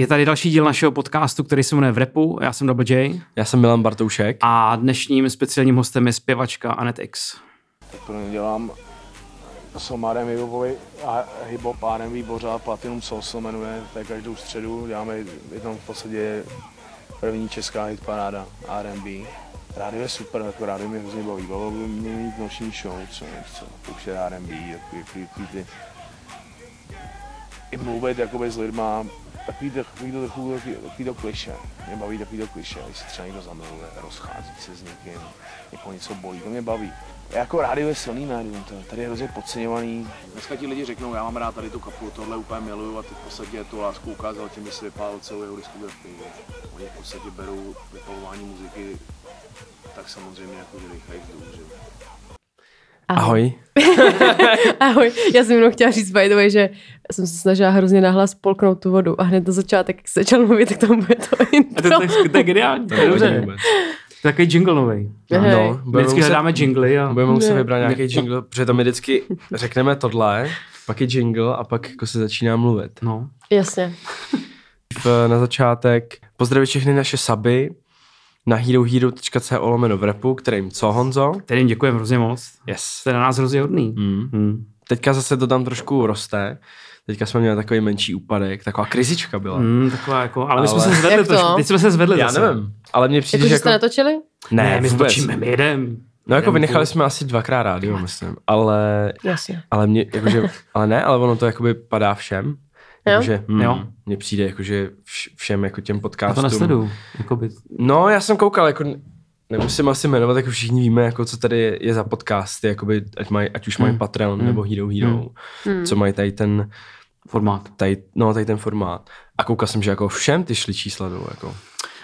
Je tady další díl našeho podcastu, který se jmenuje V repu. Já jsem Double J. Já jsem Milan Bartoušek. A dnešním speciálním hostem je zpěvačka Anet X. Pro ně dělám Somarem Hibovi a Hibop R&B pořád Platinum Soul se jmenuje, to je každou středu, děláme jednou v podstatě první česká hitparáda R&B. Rádio je super, jako rádio mě hrozně baví, bavilo by mě mít noční show, co nechce, pouštět R&B, takový, takový, takový ty, i mluvit jakoby s lidma, takový takový takový, takový, takový to kliše. Mě baví takový to kliše, když se třeba někdo zamiluje, rozchází se s někým, někoho něco bolí, to mě baví. Jako rádio je silný médium, to, tady je hrozně podceňovaný. Dneska ti lidi řeknou, já mám rád tady tu kapu, tohle úplně miluju a ty v podstatě tu lásku ukázal tím, že si vypálil celou jeho diskografii. Oni v podstatě berou vypalování muziky tak samozřejmě jako, že nechají vzduch, Ahoj. Ahoj. Já jsem jenom chtěla říct, by the way, že jsem se snažila hrozně nahlas polknout tu vodu a hned na začátek, jak se začal mluvit, tak tam bude to intro. To, to, to je geniální, to je dobře. To je takový jingle nový. No, budeme Vždycky muset, hledáme jingly a... budeme muset vybrat nějaký jingle, protože tam my vždycky řekneme tohle, pak je jingle a pak jako se začíná mluvit. No. Jasně. V, na začátek pozdravit všechny naše suby na herohero.co lomeno v repu, kterým co Honzo? Kterým děkujeme hrozně moc. Yes. Jste na nás hrozně hodný. Hmm. Hmm. Teďka zase to tam trošku roste. Teďka jsme měli takový menší úpadek, taková krizička byla. Hmm, taková jako, ale my jsme Ale- se zvedli, trošku, teď jsme se zvedli Já zase. nevím, ale mně přijde, Jako, že že jste jako... natočili? Ne, Ne, my vůbec. točíme, my jedem. No jako vynechali jsme asi dvakrát rádio, myslím, ale, Jasně. ale mě, jakože, ale ne, ale ono to jakoby padá všem. Jo? Jakože, hm, Jo. mně přijde jakože vš, všem jako těm Já to podcastům. nesleduju. Jakoby, No, já jsem koukal, jako nemusím asi jmenovat, jako všichni víme, jako co tady je, za podcasty, jakoby, ať, maj, ať už mají Hmm. Patreon Hmm. nebo Hero Hero, Hmm. Hmm. co mají tady ten, formát. tady, no, tady ten formát. A koukal jsem, že jako všem ty šli čísla jdou, jako.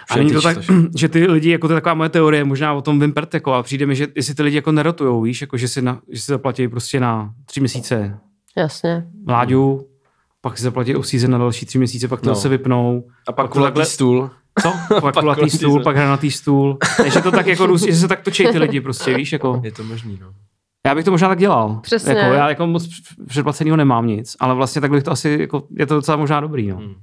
A není to tak, že ty lidi, jako to je taková moje teorie, možná o tom vím prd, jako, a přijde mi, že jestli ty lidi jako nerotujou, víš, jako že si, na, že si zaplatí prostě na tři měsíce Jasně. mláďu, pak si zaplatí off-season na další tři měsíce, pak to No. zase vypnou. A pak to kulatý takhle- stůl. Co? Pak Pak kulatý stůl, stůl. pak hranatý stůl. Takže to tak jako, že se tak točí ty lidi prostě, víš, jako. Je to možný, no. Já bych to možná tak dělal. Přesně. Jako, já jako moc předplaceného nemám nic, ale vlastně tak bych to asi, jako, je to docela možná dobrý, no. Hmm.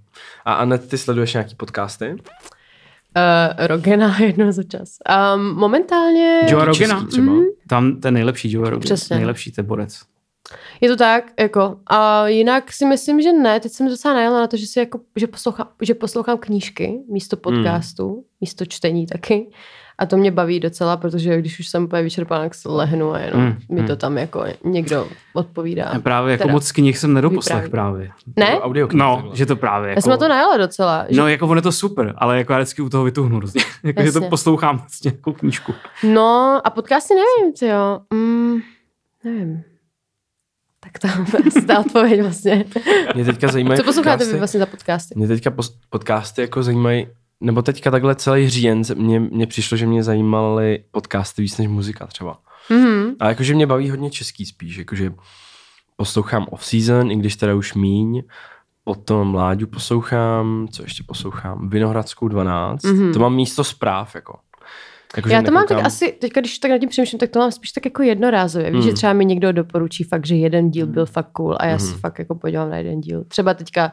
A Anet, ty sleduješ nějaký podcasty? Uh, Rogena jednou za čas. Um, momentálně... Joe Rogana? třeba? Mhm. Tam ten nejlepší Joe Rogan. Přesně. Nejlepší, ten borec. Je to tak, jako. A jinak si myslím, že ne. Teď jsem docela najela na to, že si jako, že poslouchám, že poslouchám knížky místo podcastu, hmm. místo čtení taky. A to mě baví docela, protože když už jsem úplně vyčerpaná, tak se lehnu a jenom Hmm, mm. mi hmm. to tam jako někdo odpovídá. Já právě jako Teda. moc knih jsem nedoposlech právě. Ne? Audio No, že to právě jako... Já jsem na to najela docela. Že... No, jako ono je to super, ale jako já vždycky u toho vytuhnu hrozně. jako, že to poslouchám vlastně jako knížku. No a podcasty nevím, co jo. Mm, nevím. Tak to je asi ta odpověď vlastně. Mě teďka zajímají Co posloucháte vy vlastně za podcasty? Mě teďka podcasty jako zajímají, nebo teďka takhle celý říjen, mě, mě přišlo, že mě zajímaly podcasty víc než muzika třeba. Mhm. A jakože mě baví hodně český spíš, jakože poslouchám off-season, i když teda už míň, potom Láďu poslouchám, co ještě poslouchám, Vinohradskou 12, Mhm. mm-hmm. to mám místo zpráv, jako. Jakože Já to mám tak nekoukám- asi, teďka když tak nad tím přemýšlím, tak to mám spíš tak jako jednorázově. Víš, Mm. že třeba mi někdo doporučí fakt, že jeden díl byl fakt cool a já si Mhm. fakt jako podívám na jeden díl. Třeba teďka,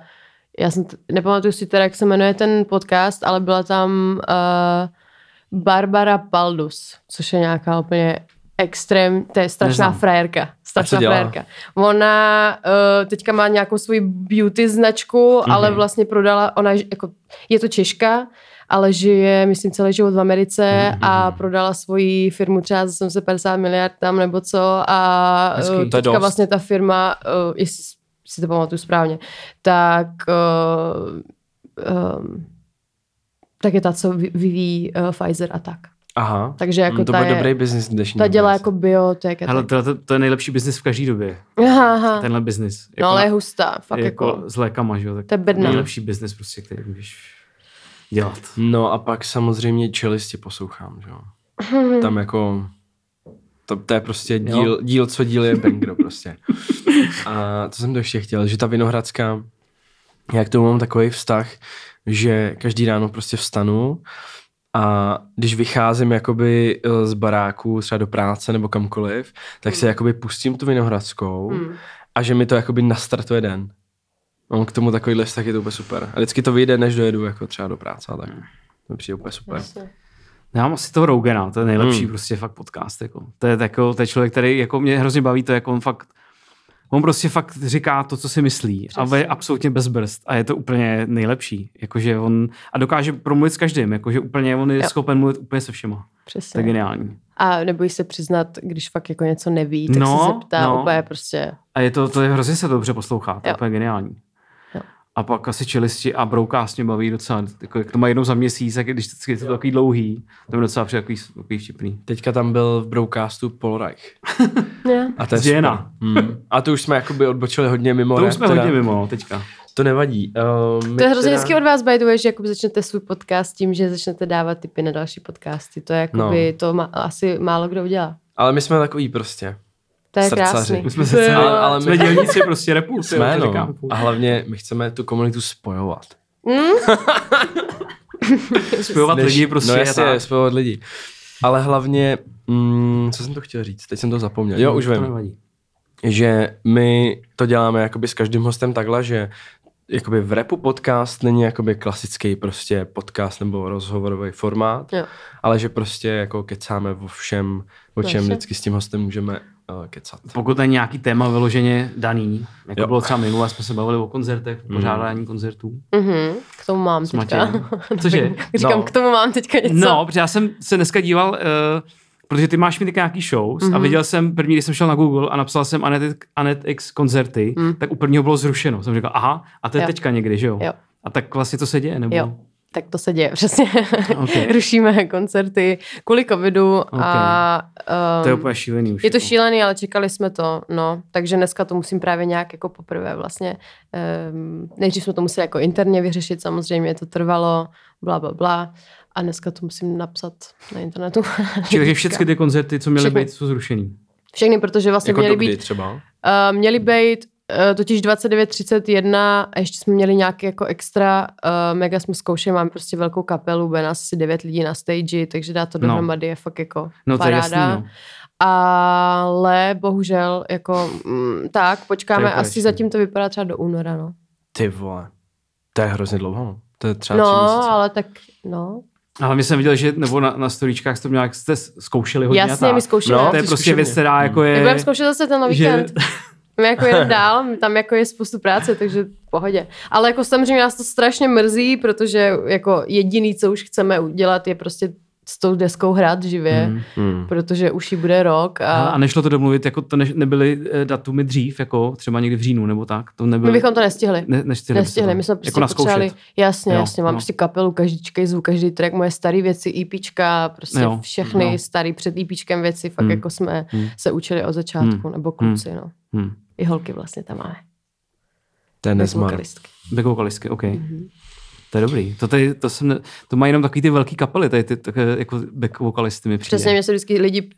já jsem, t- nepamatuju si teda, jak se jmenuje ten podcast, ale byla tam uh, Barbara Paldus, což je nějaká úplně extrém, to je strašná Neznám. frajerka. Strašná frajerka. Ona uh, teďka má nějakou svoji beauty značku, mm-hmm. ale vlastně prodala, ona jako, je to Češka, ale žije, myslím, celý život v Americe Mhm. mm-hmm. a prodala svoji firmu třeba za 750 miliard tam nebo co a Hezký, uh, je teďka dost. vlastně ta firma, uh, jestli si to pamatuju správně, tak uh, um, tak je ta, co vy- vyvíjí uh, Pfizer a tak. Aha, Takže jako Mm, to ta byl je- dobrý biznis v dnešní Ta dělá jako biotek. Ale to, to, to je nejlepší biznis v každé době. Aha, aha. Tenhle biznis. Jako No ale je hustá, fakt jako, jako. s lékama, že jo? Tak To je bedna. nejlepší biznis prostě, který můžeš dělat. No a pak samozřejmě čelisti poslouchám, že jo. Tam jako, to, to je prostě díl, díl, co díl je banger prostě. A co jsem to ještě chtěl, že ta Vinohradská, já k tomu mám takový vztah, že každý ráno prostě vstanu a když vycházím jakoby eh, z baráku třeba do práce nebo kamkoliv, tak si jakoby pustím tu Vinohradskou Hmm. a že mi to jakoby nastartuje den. Mám k tomu takovýhle vztah, je to úplně super. A vždycky to vyjde, než dojedu jako třeba do práce tak. To mi přijde úplně super. Jasně. Já mám asi toho Rogana, to je nejlepší Hmm. prostě fakt podcast. Jako. To, je, jako, to je člověk, který jako mě hrozně baví, to jako on fakt On prostě fakt říká to, co si myslí. Přesně. A je absolutně bez brzd. A je to úplně nejlepší. Jakože on, a dokáže promluvit s každým. Jakože úplně on je Jo. schopen mluvit úplně se všema. To Přesně. je geniální. A nebojí se přiznat, když fakt jako něco neví, tak No, se zeptá no. úplně prostě. A je to, to je hrozně se to dobře poslouchá. To je úplně geniální. A pak asi čelisti a broadcast mě baví docela. Jako, jak to má jednou za měsíc, tak když je to takový dlouhý, to je docela přijde takový, takový vtipný. Teďka tam byl v broadcastu Paul Reich. A to je. Hmm. A to už jsme jakoby odbočili hodně mimo. To už jsme Teda- hodně mimo teďka. To nevadí. Uh, my To je hrozně teda- od vás, by the way, že jakoby začnete svůj podcast tím, že začnete dávat tipy na další podcasty. To je jakoby, No. to ma, asi málo kdo udělá. Ale my jsme takový prostě. To je Srdcaři. krásný. My jsme se je- Ale- ale my- jsme dělníci prostě repu. Jsme, no. říkám. A hlavně my chceme tu komunitu spojovat. Spojovat lidi prostě. no jasně, tak. spojovat lidi. Ale hlavně, mm, co jsem to chtěl říct? Teď jsem to zapomněl. Jo, už to vím. nevadí. že my to děláme jakoby s každým hostem takhle, že jakoby v repu podcast není jakoby klasický prostě podcast nebo rozhovorový formát, Jo. ale že prostě jako kecáme o všem, o čem vždycky s tím hostem můžeme uh, kecat. Pokud není nějaký téma vyloženě daný, jako Jo. bylo třeba minule, jsme se bavili o koncertech, o pořádání koncertů. Mhm, k tomu mám S teďka. Cože? Říkám, No. k tomu mám teďka něco. No, protože já jsem se dneska díval, uh, protože ty máš mít taky nějaký shows mm-hmm. a viděl jsem, první, když jsem šel na Google a napsal jsem Anet, Anet X koncerty, mm. tak u prvního bylo zrušeno. Jsem říkal, aha, a to je Jo. teďka někdy, že jo? Jo. A tak vlastně to se děje, nebo? Jo. Tak to se děje, přesně. Ok. Rušíme koncerty kvůli covidu a um, To je úplně šílený už. je to jako. šílený, ale čekali jsme to, no. Takže dneska to musím právě nějak jako poprvé vlastně. Um, nejdřív jsme to museli jako interně vyřešit, samozřejmě to trvalo, bla, bla, bla. A dneska to musím napsat na internetu. Takže všechny ty koncerty, co měly Všechny. být, jsou zrušený. Všechny, protože vlastně Jako měly být, třeba? uh, měly být totiž 29.31 a ještě jsme měli nějaký jako extra, uh, mega jsme zkoušeli, máme prostě velkou kapelu, bude nás asi 9 lidí na stage, takže dát to No. dohromady je fakt jako No to je paráda. jasný, no. Ale bohužel, jako mm, tak, počkáme, To asi konečný. zatím to vypadá třeba do února, no. Ty vole. To je hrozně dlouho. no. To je třeba No, tři měsíce. ale tak, no. Ale my jsem viděl, že nebo na, na storíčkách jste měl, jak jste zkoušeli hodně. Jasně, tak. my zkoušíme. No, To je prostě zkušebně. věc, která jako je... Tak budeme zkoušet zase ten nový že- víkend. My jako jedeme dál, tam jako je spoustu práce, takže v pohodě. Ale jako samozřejmě nás to strašně mrzí, protože jako jediný, co už chceme udělat, je prostě s tou deskou hrát živě, Hmm. Hmm. protože už jí bude rok a, A, nešlo to domluvit, jako to ne, nebyly eh, datumy dřív, jako třeba někdy v říjnu nebo tak? To nebyly, my bychom to nestihli. ne, nestihli, Nestihli, to. my jsme prostě jako potřebovali, jasně, Jo, jasně, mám no. prostě kapelu, každý zvuk, každý track, moje staré věci, EPčka, prostě Jo, všechny no. starý před EPčkem věci, fakt Hmm. jako jsme Hmm. se učili od začátku, nebo kluci, no. Hmm. I holky vlastně tam máme. To je nezmar. Vokalistky, OK. Mhm. To je dobrý. To, tady, to, jsem, ne- to mají jenom takový ty velký kapely, tady ty také jako back vokalisty mi přijde. Přesně, mě se vždycky lidi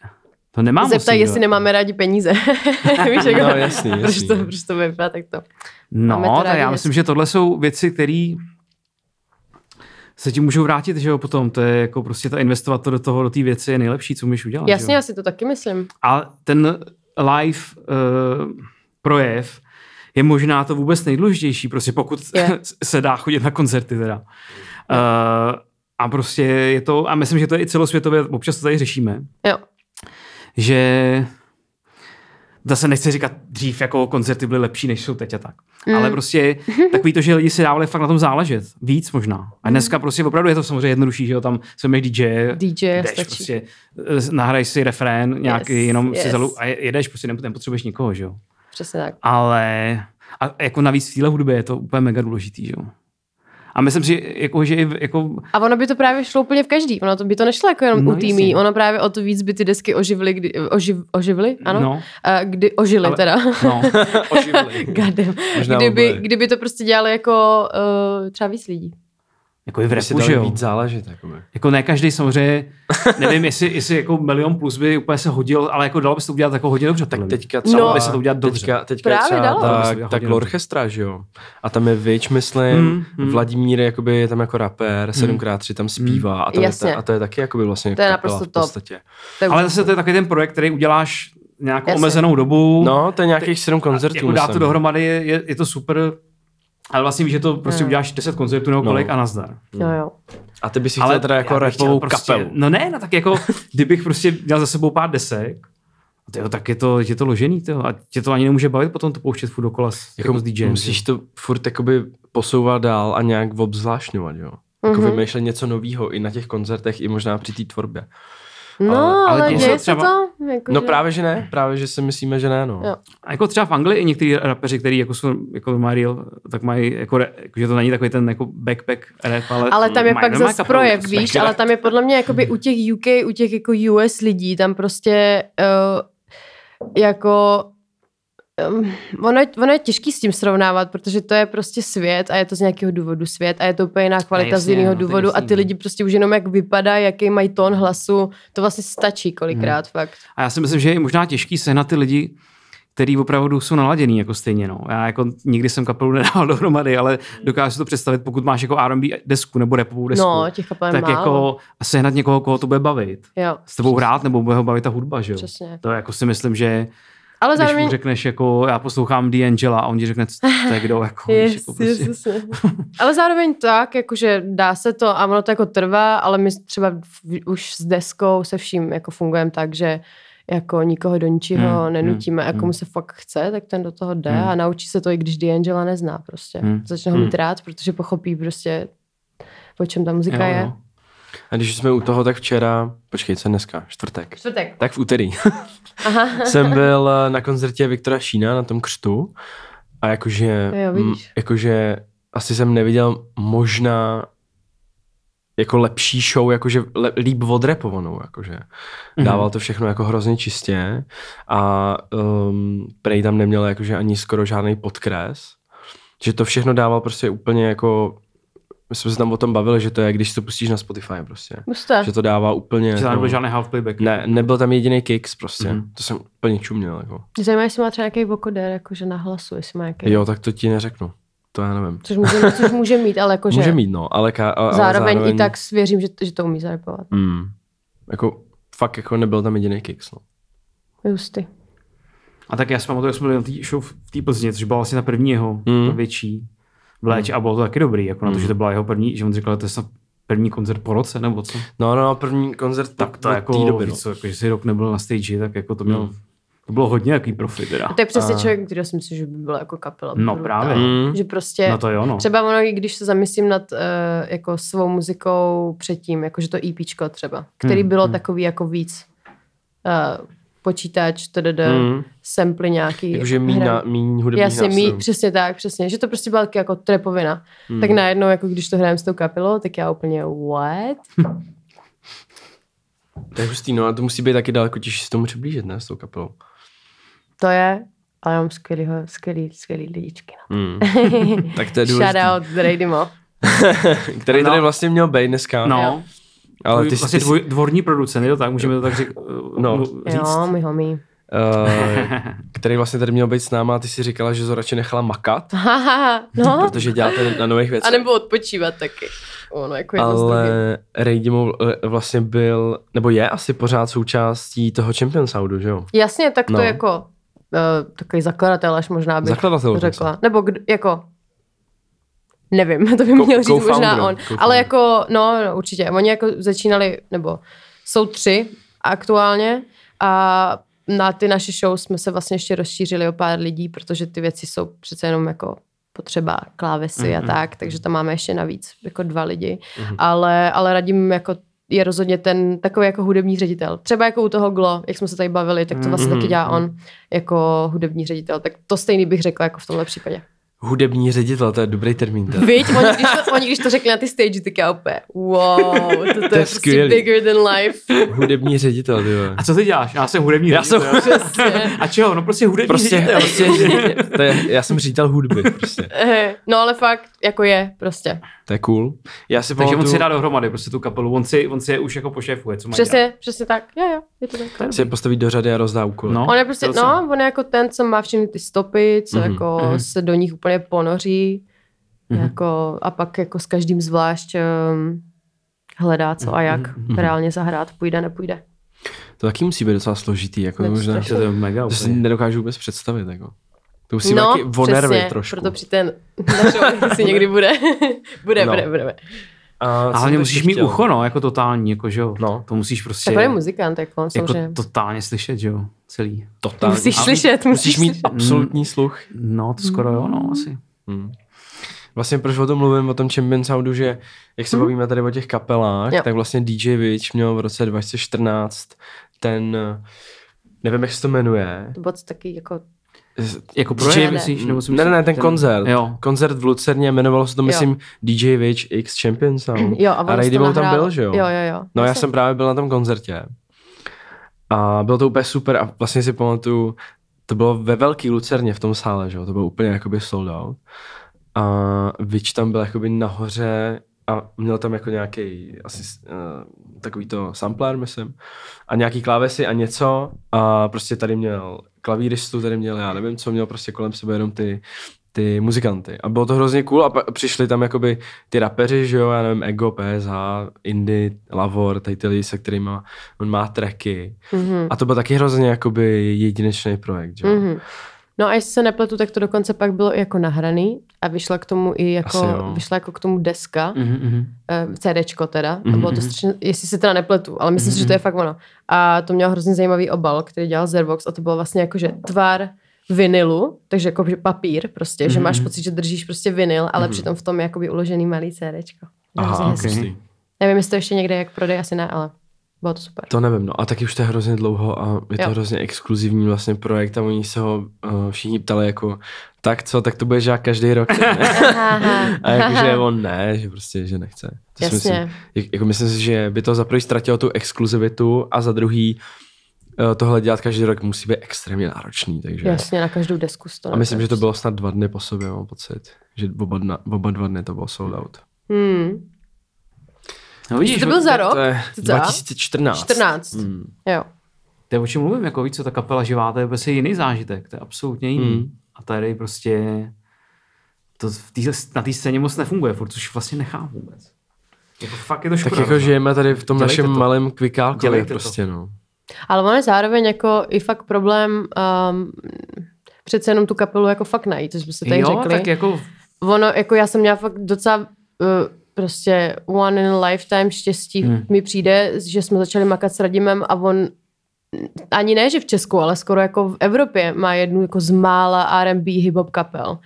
To nemám zeptají, jestli nikdo. nemáme rádi peníze. Víš, jako, No, jasný, Proč jasný. to, proč to vypadá tak to. No, to tak já hezky. myslím, že tohle jsou věci, které se ti můžou vrátit, že jo, potom. To je jako prostě to investovat to do toho, do té věci je nejlepší, co můžeš udělat. Jasně, já si to taky myslím. A ten live uh, projev je možná to vůbec nejdůležitější, prostě pokud Je. se dá chodit na koncerty teda. Uh, a prostě je to, a myslím, že to je i celosvětově, občas to tady řešíme, Jo. že zase nechci říkat dřív, jako koncerty byly lepší, než jsou teď a tak. Mm. Ale prostě takový to, že lidi si dávali fakt na tom záležet. Víc možná. A dneska prostě opravdu je to samozřejmě jednodušší, že jo, tam se máš DJ, DJ jdeš stačí. prostě, eh, nahraješ si refrén nějaký, Yes, jenom si yes. zalu, a jedeš, prostě nepotřebuješ nikoho, že jo. Přesně tak. Ale a jako navíc v téhle hudbě je to úplně mega důležitý, že jo. A myslím si, jako, že i v- jako, A ono by to právě šlo úplně v každý. Ono to by to nešlo jako jenom No, u týmí. jasně. Ono právě o to víc by ty desky oživily, kdy, oživ, oživily, ano? no, A kdy ožily Ale- teda. no, Oživili. Gadem. Možná Kdyby, kdyby to prostě dělali jako uh, třeba víc lidí. Jako i v repu, že jo. víc záležet. Jakoby. Jako ne každý samozřejmě, nevím, jestli, jestli jako milion plus by úplně se hodil, ale jako dalo by se to udělat jako hodně dobře. Tak teďka třeba... No. by se to udělat dobře. Teďka, teďka Právě třeba dalo. Dalo by se ta, udělat ta hodně Glorchestra, že jo? A tam je Vič, myslím, Mm, mm. Vladimír jakoby je tam jako rapper, 7x3 tam zpívá a to, je, Jasně. ta, a to je taky jakoby vlastně To je kapela naprosto v podstatě. To je Ale zase to je takový ten projekt, který uděláš nějakou Jasně. omezenou dobu. No, to je nějakých sedm koncertů, jako dá to dohromady, je, je, je to super. Ale vlastně víš, že to prostě Jo. uděláš 10 koncertů nebo No. kolik a nazdar. Jo, jo. A ty bys si Ale chtěl teda jako repovou prostě, kapelu. No ne, no tak jako, kdybych prostě měl za sebou pár desek, tyjo, tak je to, je to ložený, tyjo, a tě to ani nemůže bavit potom to pouštět furt dokola s, jako, Jako s DJem. musíš to furt jakoby posouvat dál a nějak obzvlášňovat, jo. Jako Mhm. vymýšlet něco nového i na těch koncertech, i možná při té tvorbě. No, Ale- ale děje se třeba- to? Jako, No že- právě, že ne. Právě, že si myslíme, že ne, no. Jo. A jako třeba v Anglii i některý rapeři, který jako jsou jako Mario, tak mají, jako, jako, že to není takový ten jako backpack rap, ale, Ale tam je pak zase projev, víš, ale tam je podle mě jakoby u těch UK, u těch jako US lidí, tam prostě uh, jako um, ono, je, ono je těžký s tím srovnávat, protože to je prostě svět a je to z nějakého důvodu svět a je to úplně jiná kvalita z jasně, jiného no, důvodu a ty no. lidi prostě už jenom jak vypadá, jaký mají tón hlasu, to vlastně stačí kolikrát Hmm. fakt. A já si myslím, že je možná těžký sehnat ty lidi, který opravdu jsou naladěný jako stejně. No. Já jako nikdy jsem kapelu nedal dohromady, ale dokážu si to představit, pokud máš jako R&B desku nebo rapovou desku, No, těch tak málo. jako sehnat někoho, koho to bude bavit. Jo, S tebou hrát nebo bude ho bavit ta hudba, že jo? přesně. To jako si myslím, že Ale když zároveň... mu řekneš jako já poslouchám D'Angela a on ti řekne, to je kdo, jako, víš, Yes, jako yes, prostě. yes, yes. ale zároveň tak, jakože dá se to a ono to jako trvá, ale my třeba v, už s deskou se vším jako fungujeme tak, že jako nikoho do ničeho Hmm, nenutíme. hmm, a komu hmm. se fakt chce, tak ten do toho jde Hmm. a naučí se to, i když D'Angela nezná prostě. Hmm. Začne ho mít rád, protože pochopí prostě, o čem ta muzika Jo, je. jo. A když jsme u toho, tak včera, počkej, co je dneska? Čtvrtek. Čtvrtek. Tak v úterý Aha. jsem byl eh, na koncertě Viktora Šína na tom křtu a jakože, Jo, mm, vidíš. jakože asi jsem neviděl možná jako lepší show, jakože le, líp odrepovanou, jakože. Mhm. Dával to všechno jako hrozně čistě a um, Prej tam neměl jakože ani skoro žádný podkres. Že to všechno dával prostě úplně jako my jsme se tam o tom bavili, že to je, když to pustíš na Spotify prostě. Pusté. Že to dává úplně... Že tam jako- nebyl žádný half playback. ne, nebyl tam jediný kicks prostě. Mhm. Mm-hmm. To jsem úplně čuměl. Jako. Zajímá, jestli má třeba nějaký vokoder, jakože na hlasu, jestli má nějaký. Jo, tak to ti neřeknu. To já nevím. Což může, což může mít, ale jakože Může mít, no, ale, ka, ale zároveň, zároveň i tak věřím, že, že to umí zarepovat. Mm, jako fakt jako nebyl tam jediný kicks, no. Justy. A tak já si pamatuju, jak jsme byli na té show v té Plzni, což byla vlastně na první jeho, Mm. ta větší v létě a bylo to taky dobrý, jako na to, Mm. že to byla jeho první, že on říkal, že to je snad první koncert po roce, nebo co. No, no, no, první koncert Tak to jako, té doby, no. co, jako, že si rok nebyl na stage, tak jako to měl, Mm. to bylo hodně jaký profit teda. A to je přesně A- člověk, který si myslím, že by byl jako kapela. No, brutál. právě. Mm. Že prostě No to jo, no. třeba ono, i když se zamyslím nad uh, jako svou muzikou předtím, jakože to EPčko třeba, který Hmm, bylo hmm. takový jako víc uh, počítač, tdd, Mm. samply nějaký. Jakože míň, na, míň hudebních Jasně, mí, přesně tak, přesně, že to prostě byla taky jako trepovina. Mm. Tak najednou, jako když to hrajeme s tou kapelou, tak já úplně what? To je hustý, no a to musí být taky daleko těžší se tomu přiblížit, ne, s tou kapelou. To je, ale já mám skvělýho, skvělý, skvělý lidičky. No. Mm. tak to je Shout důležitý. out Radimo. Který tady No. vlastně měl být dneska. No, ale ale ty, vlastně ty, jsi- dvoj, dvorní producent, je to tak? Můžeme to tak řík, No. říct? Jo, můj homie. uh, který vlastně tady měl být s náma a ty si říkala, že Zora radši nechala makat, no. protože děláte na nových A věcech. nebo odpočívat taky. Ono jako. Ale Raidimo vlastně byl, nebo je asi pořád součástí toho Champion Soudu, že jo? Jasně, tak to No. no. jako uh, takový zakladatel, až možná bych Zakladatel řekla. Nebo kdo, jako nevím, to by měl říct možná on. Ale jako, no, no, určitě. Oni jako začínali, nebo jsou tři aktuálně a na ty naše show jsme se vlastně ještě rozšířili o pár lidí, protože ty věci jsou přece jenom jako potřeba klávesy mm-hmm. a tak, takže tam máme ještě navíc jako dva lidi. Mhm. Mm-hmm. Ale, ale radím jako je rozhodně ten takový jako hudební ředitel. Třeba jako u toho Glo, jak jsme se tady bavili, tak to vlastně Mhm. taky dělá on jako hudební ředitel. Tak to stejný bych řekla jako v tomhle případě. Hudební ředitel, to je dobrý termín. To. Víš, oni když, to, oni když to řekli na ty stage, tak já opět, wow, to, to, je je prostě skvělý. bigger than life. Hudební ředitel, ty vole. A co ty děláš? Já jsem hudební Já jsem- ředitel. Přesně. A čeho? No prostě hudební Prostě, ředitel. prostě to je, já jsem ředitel hudby, prostě. No ale fakt, jako je, prostě. To je cool. Já si Takže on pamatuju, si dá dohromady prostě tu kapelu, on si, on si je už jako pošéfuje, co má dělat. Přesně, přesně tak. Jo, jo, je to tak. si je postaví do řady a rozdá úkoly. No. On je prostě, to jsem. no, on je jako ten, co má všechny ty stopy, co Mhm, jako mhm. se do nich úplně ponoří, Mhm. jako, a pak jako s každým zvlášť um, hledá co a jak Mhm, reálně zahrát, půjde, nepůjde. To taky musí být docela složitý, jako to možná. To je mega to si nedokážu vůbec představit, jako. To musí no, taky vonervit trošku. proto při ten si někdy bude. bude, no. bude, bude. A hlavně musíš mít ucho, no, jako totální, jako, že jo. No. To musíš prostě... Takový muzikant, jako, jako totálně slyšet, že jo, celý. Totálně. Musíš a slyšet, musíš, musíš mít absolutní sluch. No, to skoro jo, no, asi. Hmm. Vlastně proč o tom mluvím, o tom Champion Soundu, že jak se hmm. bavíme tady o těch kapelách, jo. tak vlastně DJ Witch měl v roce 2014 ten, nevím, jak se to jmenuje. To bylo taky jako jako projev, myslíš? Nebo ne, ne, ne, ten, ten koncert. Jo. Koncert v Lucerně, jmenovalo se to, myslím, jo. DJ Witch X Champion Sound. Jo, a, a Ray tam byl, že jo? Jo, jo, jo. No já, já jsem právě byl na tom koncertě. A bylo to úplně super a vlastně si pamatuju, to bylo ve velký Lucerně v tom sále, že jo? To bylo úplně jakoby sold out. A Witch tam byl jakoby nahoře a měl tam jako nějaký asi uh, takový to sampler, myslím, a nějaký klávesy a něco a prostě tady měl klavíristu, tady měl, já nevím co, měl prostě kolem sebe jenom ty, ty muzikanty. A bylo to hrozně cool a přišli tam jakoby ty rapeři, že jo, já nevím, Ego, PSH, Indy, Lavor, tady ty lidi, se kterými on má tracky. Mm-hmm. A to byl taky hrozně jakoby jedinečný projekt, že jo. Mm-hmm. No a jestli se nepletu, tak to dokonce pak bylo jako nahraný a vyšla k tomu i jako, vyšla jako k tomu deska, mm-hmm. CDčko teda, mm-hmm. bylo to mhm. strašně, jestli se teda nepletu, ale myslím mm-hmm. si, že to je mhm. fakt ono. A to mělo hrozně zajímavý obal, který dělal Zervox a to bylo vlastně jako, že tvar vinilu, takže jako papír prostě, mm-hmm. že máš pocit, že držíš prostě vinyl, ale mm-hmm. přitom v tom je jakoby uložený malý CDčko. Aha, okay. Nevím, jestli to ještě někde jak prodej, asi ne, ale bylo to super. To nevím, no a taky už to je hrozně dlouho a je to jo. hrozně exkluzivní vlastně projekt a oni se ho uh, všichni ptali jako tak co, tak to bude žák každý rok. a jakože on ne, že prostě, že nechce. To Jasně. Myslím, jako myslím si, že by to za prvý ztratilo tu exkluzivitu a za druhý uh, tohle dělat každý rok musí být extrémně náročný. Takže... Jasně, na každou desku to A myslím, že to bylo snad dva dny po sobě, mám pocit. Že oba, dna, oba dva dny to bylo sold out. Hmm. No vidíš, to byl za rok? To je 2014. 14, hmm. jo. To je o čem mluvím, jako víc, co ta kapela živá, to je prostě jiný zážitek, to je absolutně jiný. Hmm. A tady prostě to v tý, na té scéně moc nefunguje, furt, což vlastně nechápu vůbec. Jako fakt je to škoda. Tak jako žijeme tady v tom Dělejte našem to. malém kvikálkově prostě, to. no. Ale je zároveň jako i fakt problém um, přece jenom tu kapelu jako fakt najít, což by se tady jo, řekli. tak jako... Ono, jako já jsem měla fakt docela uh, prostě one in a lifetime štěstí hmm. mi přijde, že jsme začali makat s Radimem a on ani ne, že v Česku, ale skoro jako v Evropě má jednu jako z mála R&B hip-hop kapel.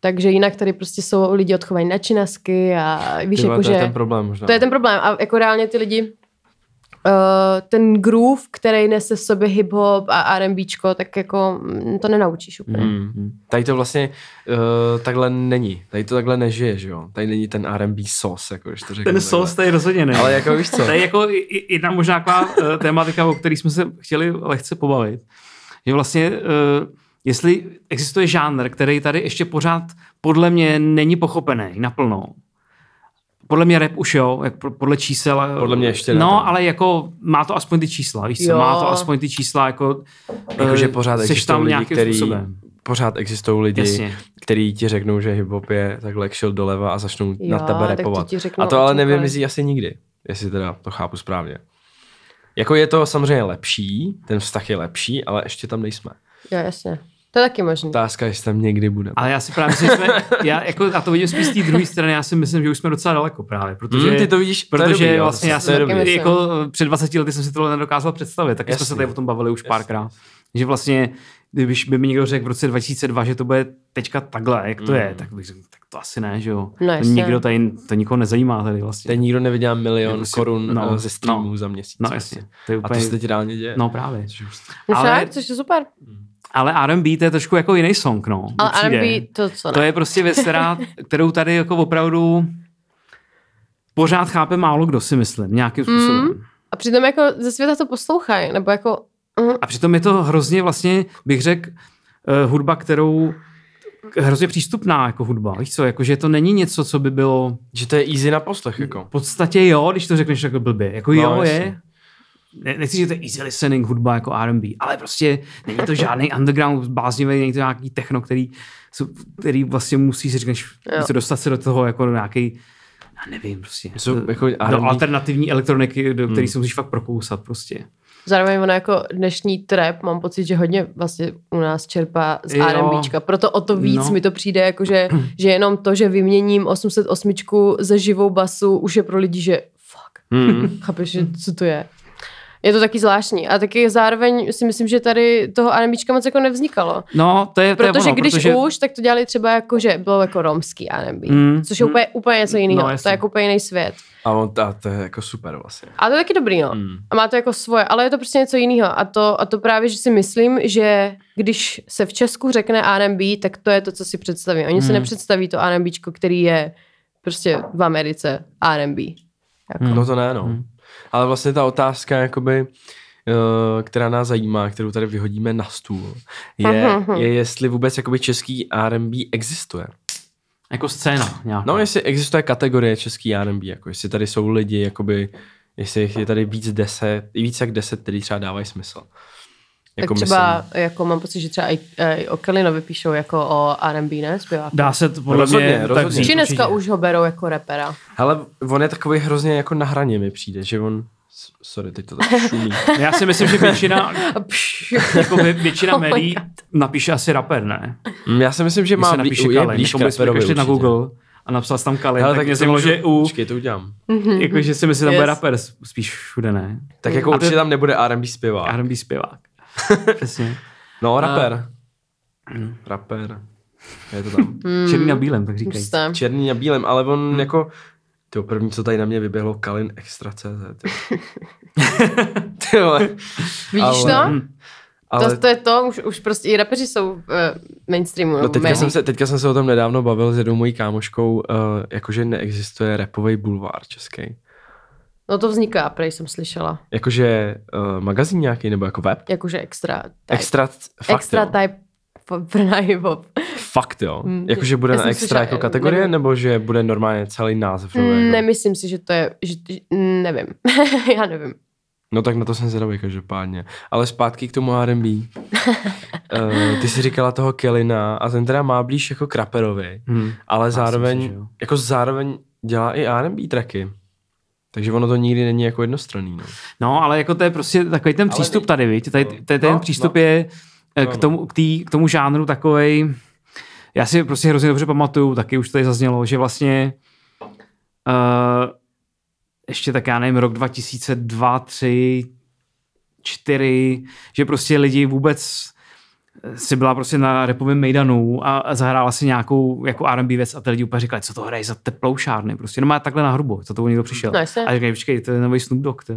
Takže jinak tady prostě jsou lidi odchovají na činasky a víš, Tyba, jako, to že... je ten problém možná. To je ten problém a jako reálně ty lidi ten groove, který nese v sobě hip-hop a R&Bčko, tak jako mm, to nenaučíš úplně. Mm. Tady to vlastně uh, takhle není. Tady to takhle nežije, že jo? Tady není ten R&B sos, jako když to řeknu. Ten sos tady rozhodně není. Ale jako víš co? Tady jako jedna možná taková uh, tématika, o který jsme se chtěli lehce pobavit. Že vlastně uh, jestli existuje žánr, který tady ještě pořád podle mě není pochopený naplno, podle mě rap už jo, jak podle čísel. Podle mě ještě No, ne, ale jako má to aspoň ty čísla, víš co, má to aspoň ty čísla, jako, jako že pořád existují tam lidi, který, způsobem. pořád existují lidi, Jasně. který ti řeknou, že hip-hop je takhle šel doleva a začnou jo, na tebe repovat. A to ale nevymizí asi nikdy, jestli teda to chápu správně. Jako je to samozřejmě lepší, ten vztah je lepší, ale ještě tam nejsme. Jo, jasně. To je taky možné. Otázka, jestli tam někdy budeme. Ale já si právě myslím, že jsme, já jako, a to vidím spíš z té druhé strany, já si myslím, že už jsme docela daleko právě, protože, mm, ty to vidíš, protože dobrý, vlastně já jsem jako před 20 lety jsem si tohle nedokázal představit, tak jsme se tady o tom bavili už párkrát. Že vlastně, když by mi někdo řekl v roce 2002, že to bude teďka takhle, jak to mm. je, tak bych řekl, tak to asi ne, že jo. No, to nikdo tady, to nikoho nezajímá tady vlastně. Tady nikdo nevydělá milion prostě, korun no, ze streamů no, za měsíc. No jasně. To je úplně... A to se teď reálně děje. No právě. No Ale... což je super. Mm. Ale R&B to je trošku jako jiný song, no. Ale R&B to co ne? To je prostě věc, kterou tady jako opravdu pořád chápe málo kdo si myslím, nějakým způsobem. Mm. A přitom jako ze světa to poslouchají, nebo jako... Uh. A přitom je to hrozně vlastně, bych řekl, uh, hudba, kterou hrozně přístupná jako hudba, víš co, jako, že to není něco, co by bylo... Že to je easy na poslech, jako. V podstatě jo, když to řekneš jako blbě, jako no, jo, je, ne, nechci říct, že to je easy listening hudba jako R&B, ale prostě není to žádný underground bláznivý, není to nějaký techno, který, který vlastně musí si říct, se dostat se do toho jako do nějaký já nevím, prostě. Jsou jako do alternativní elektroniky, do který hmm. se musíš fakt prokousat prostě. Zároveň ono jako dnešní trap, mám pocit, že hodně vlastně u nás čerpá z Jo. R&Bčka. Proto o to víc No. mi to přijde, jako že, že jenom to, že vyměním 808 za živou basu, už je pro lidi, že fuck. Hmm. Chápeš, že co to je? Je to taky zvláštní. A taky zároveň si myslím, že tady toho R&Bčka moc jako nevznikalo. No, to je, to je Protože ono, když protože... už, tak to dělali třeba jako, že bylo jako romský R&B. Mm, Což je úplně, úplně něco jiného. No, to je jako úplně jiný svět. A on, a to je jako super vlastně. A to je taky dobrý, no. Hmm. A má to jako svoje, ale je to prostě něco jiného. A to, a to právě, že si myslím, že když se v Česku řekne R&B, tak to je to, co si představí. Oni si Hmm. nepředstaví to R&Bčko, který je prostě v Americe R&B. Jako. No to ne, no. Hmm. Ale vlastně ta otázka, jakoby, eh, která nás zajímá, kterou tady vyhodíme na stůl, je, Mhm. je jestli vůbec jakoby český R&B existuje. Jako scéna nějaká. No, jestli existuje kategorie český R&B, jako jestli tady jsou lidi, jakoby, jestli je tady víc deset, víc jak deset, který třeba dávají smysl. Tak Jako třeba, jako mám pocit, že třeba i, i o Kellinovi píšou jako o R&B, ne? Zpěváku. Dá se to podle Rozhodně, mě tak rozhodně. vzít, Či dneska určitě. už ho berou jako repera. Ale on je takový hrozně jako na hraně mi přijde, že on, sorry, teď to tak šumí. Já si myslím, že většina, jako vě- většina Oh médií God. napíše asi rapper, ne? Mm, Já si myslím, že má napíše je Kalin, blíž jako k na. Google a napsal jsi tam Kalin, Hele, tak mě můžu- že u, Počkej, to udělám. jako, že si myslím, že tam Yes. bude rapper spíš všude, ne? Tak jako A určitě tam nebude R&B zpěvák. R&B zpěvák. Přesně. No, rapper. Rapper. Je to tam. Černý na bílém, tak říkají. Černý a bílém, ale on jako... Ty první, co tady na mě vyběhlo, Kalin Extra CZ. ty. Vole. Vidíš Ale- to? Hm. Ale To, to je to, už, už prostě i rapeři jsou uh, mainstreamu. no teďka, jsem se, teďka jsem se o tom nedávno bavil s jednou mojí kámoškou, uh, jakože neexistuje repový bulvár český. No to vzniká, prej jsem slyšela. Jakože uh, magazín nějaký, nebo jako web? Jakože extra type. Extra, fakt extra jo. type pro na hip-hop. Fakt jo. Mm, Jakože bude na extra slyšela, jako eh, kategorie, nevím. nebo že bude normálně celý název? nebo jako- Nemyslím si, že to je, že, že nevím. Já nevím. No tak na to jsem zvědavý každopádně. Ale zpátky k tomu R&B. uh, ty jsi říkala toho Kellina a ten teda má blíž jako k raperovi, Hm. ale si, zároveň, jo. jako zároveň dělá i R&B tracky. Takže ono to nikdy není jako jednostranný. No. No, ale jako to je prostě takový ten přístup tady, viď? Tady, No. tady ten No, přístup no. je eh, No, k no. tomu, k, tý, k tomu žánru takovej, já si prostě hrozně dobře pamatuju, taky už tady zaznělo, že vlastně uh, ještě tak já nevím, rok 2002, 3, 4, že prostě lidi vůbec si byla prostě na repovém mejdanu a zahrála si nějakou jako R&B věc a ty lidi úplně říkali, co to hraje za teploušárny, prostě no má takhle na hrubo, co to někdo přišel. No, a říkají, počkej, to je nový Snoop Dogg, to.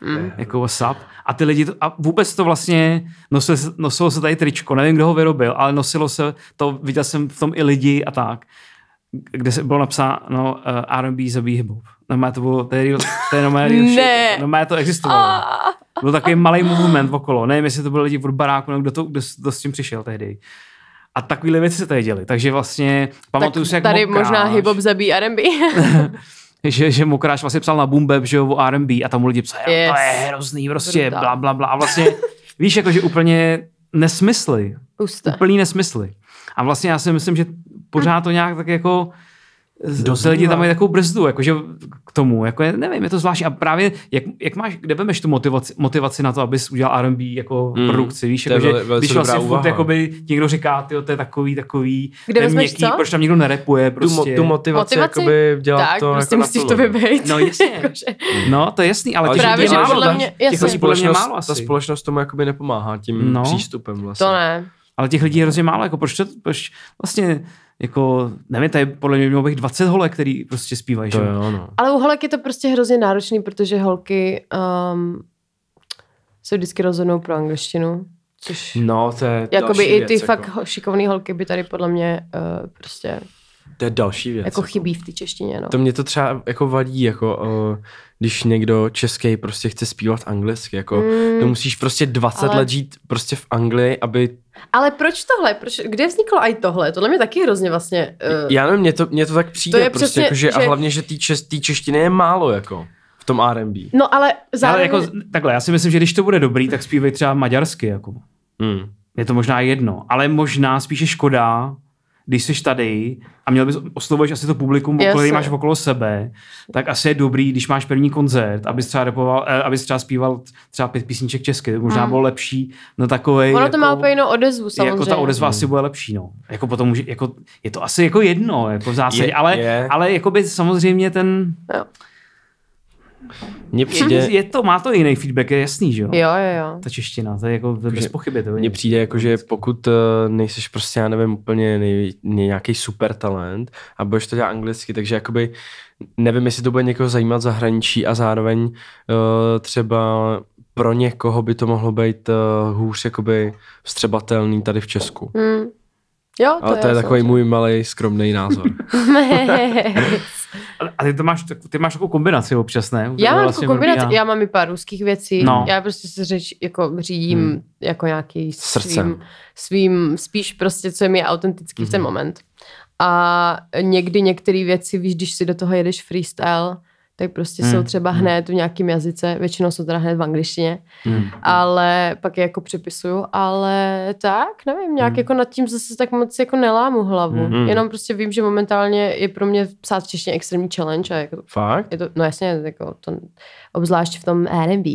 Mm. Jako WhatsApp. A ty lidi, to, a vůbec to vlastně, nosilo, se- nosilo se tady tričko, nevím, kdo ho vyrobil, ale nosilo se to, viděl jsem v tom i lidi a tak, kde se bylo napsáno no, uh, R&B zabíjí hip-hop. No, to bylo, to je, to je Ne. shit. No, to existovalo. Ah. Byl takový malý movement okolo. Nevím, jestli to byli lidi od baráku, nebo kdo, to, kdo, kdo s tím přišel tehdy. A takovéhle věci se tady děly. Takže vlastně pamatuju si, jak tady Mokráš, možná hip-hop zabíjí R&B. že, že Mokráš vlastně psal na Boom Bap, že jo, o R&B a tam mu lidi psali, yes. To je hrozný, prostě bla, bla, bla. A vlastně, víš, jakože úplně nesmysly. Puste. Úplný nesmysly. A vlastně já si myslím, že pořád to nějak tak jako ty lidi tam mají takovou brzdu, jakože k tomu, jako je, nevím, je to zvláštní. A právě, jak, jak máš, kde vemeš tu motivaci, motivaci na to, abys udělal R&B jako Mm, produkci, víš, je veli- velice když vlastně furt jakoby někdo říká, ty to je takový, takový, Kde je vezmeš měkký, co? proč tam nikdo nerepuje, Tu, prostě. mo- tu motivaci, Motivaci? jakoby dělat tak, to prostě jako musíš to vybejt. No jasně. No, to je jasný, ale, Ale těch Právě, lidí že je málo, podle mě- těch lidí podle mě společnost, málo asi. ta společnost tomu jakoby nepomáhá tím No. přístupem vlastně. To ne. Ale těch lidí je hrozně málo, jako proč, to, proč vlastně, jako, nevím, tady podle mě mělo bych 20 holek, který prostě zpívají, To že? jo, no. Ale u holek je to prostě hrozně náročný, protože holky um, se vždycky rozhodnou pro angličtinu, což No, to je jakoby i věc, ty jako. fakt ho- šikovný holky by tady podle mě uh, prostě To je další věc. jako chybí v té češtině, no. To mě to třeba jako vadí, jako uh, když někdo český prostě chce zpívat anglicky, jako Mm. to musíš prostě 20 Ale- let žít prostě v Anglii, aby, Ale proč tohle? Proč, kde vzniklo i tohle? Tohle mě taky hrozně vlastně... Uh, já nevím, mně to, mně to tak přijde To je prostě, přesně, jako, že, a že- hlavně, že té čes, tý češtiny je málo, jako v tom R&B. No ale Ale zároveň... jako, takhle, já si myslím, že když to bude dobrý, tak zpívej třeba maďarsky, jako. Hmm. Je to možná jedno, ale možná spíše škoda, když jsi tady a měl bys oslovuješ asi to publikum, Jasně. který máš okolo sebe, tak asi je dobrý, když máš první koncert, abys třeba, repoval, eh, abys třeba zpíval třeba pět písniček česky, to možná bylo lepší na takovej, Ono jako, to má úplně jinou odezvu samozřejmě. jako ta odezva asi bude lepší, no. Jako potom může, jako, je to asi jako jedno, jako v zásadě, Je- ale, je. ale jako by samozřejmě ten, Jo. Mně je, přijde, je, to, má to jiný feedback, je jasný, že jo? Jo, jo, jo. Ta čeština, to je jako bez pochyby. To mně přijde jako, že pokud uh, nejseš prostě, já nevím, úplně nej, nějaký super talent a budeš to dělat anglicky, takže jakoby nevím, jestli to bude někoho zajímat zahraničí a zároveň uh, třeba pro někoho by to mohlo být uh, hůř jakoby vstřebatelný tady v Česku. Hmm. Jo, to Ale to je takový můj malý skromný názor. Ale- A ty to máš, ty máš takovou kombinaci občas, ne? Já To mám vlastně kombinaci, já mám i pár ruských věcí, No. já prostě se řeč, jako řídím Hmm. jako nějaký Srdcem. svým, svým, spíš prostě, co je mi autentický v Mhm. ten moment. A někdy některé věci, víš, když si do toho jedeš freestyle, tak prostě Hmm. jsou třeba hned v nějakém jazyce, většinou jsou teda hned v angličtině, Hmm. ale pak je jako přepisuju, ale tak, nevím, nějak Hmm. jako nad tím zase tak moc jako nelámu hlavu. Hmm. Jenom prostě vím, že momentálně je pro mě psát v češtině extrémní challenge a jako Fakt? je to, no jasně, jako to, obzvlášť v tom R&B.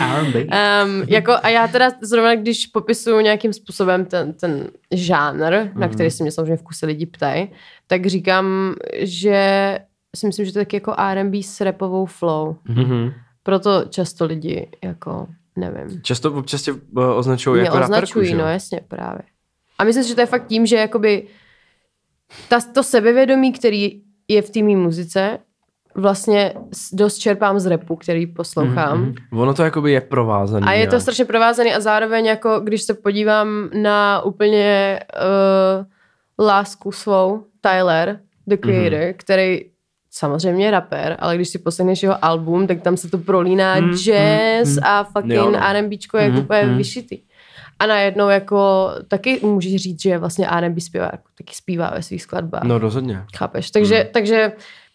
R&B. um, jako, a já teda zrovna, když popisuju nějakým způsobem ten, ten žánr, mm. na který se mě samozřejmě v kuse lidi ptají, tak říkám, že si myslím, že to je taky jako R&B s rapovou flow. Mhm. Proto často lidi jako, nevím, Často občas tě uh, označují mě jako raperku, označují, že no jasně, právě. A myslím si, že to je fakt tím, že jakoby ta, to sebevědomí, který je v té mý muzice, vlastně dost čerpám z repu, který poslouchám. Mhm. Ono to jakoby je provázaný. A je to strašně provázaný a zároveň jako, když se podívám na úplně uh, lásku svou, Tyler, The Creator, mm-hmm. který samozřejmě rapper, ale když si poslechneš jeho album, tak tam se to prolíná Mm, mm, jazz mm, a fucking Jo. R&Bčko je Mm, úplně mm. vyšitý. A najednou jako taky můžeš říct, že vlastně R&B zpěvák taky zpívá ve svých skladbách. No rozhodně. Chápeš? Takže, Hmm. takže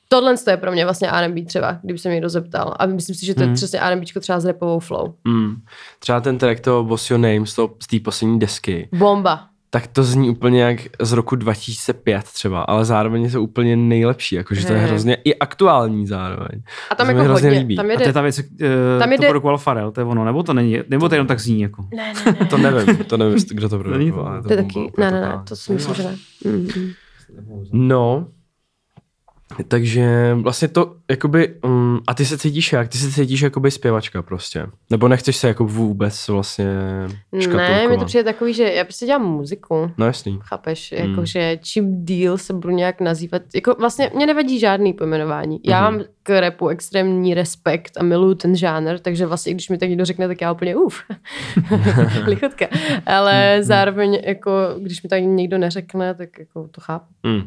tohle to je pro mě vlastně R&B třeba, kdyby se mě někdo zeptal. A myslím si, že to je Hmm. přesně R&Bčko třeba s rapovou flow. Mm. Třeba ten track toho What's Your Name z toho- z té poslední desky, Bomba. Tak to zní úplně jak z roku 2005 třeba, ale zároveň je to úplně nejlepší, jakože to je Hej. hrozně i aktuální zároveň. A tam To jako hrozně hodně, líbí. tam A to je ta věc, uh, Tam tam jde- to produkoval Farel, to je ono, nebo to není, nebo to jenom tak zní, jako. ne, ne, ne. To nevím, to nevím, kdo to to- produkoval. To je bomba, taky, ne, ne, ne, to si myslím, že ne. Mm, mm. No, takže vlastně to, jakoby, um, a ty se cítíš jak? Ty se cítíš jakoby zpěvačka prostě. Nebo nechceš se jako vůbec vlastně Ne, mi to přijde takový, že já prostě dělám muziku. No jasný. Chápeš, Mm. jakože čím díl se budu nějak nazývat, jako vlastně mě nevadí žádný pojmenování. Já Mhm. mám k repu extrémní respekt a miluju ten žánr, takže vlastně, když mi tak někdo řekne, tak já úplně uf, lichotka. Ale zároveň, jako, když mi tak někdo neřekne, tak jako to chápu. Hmm.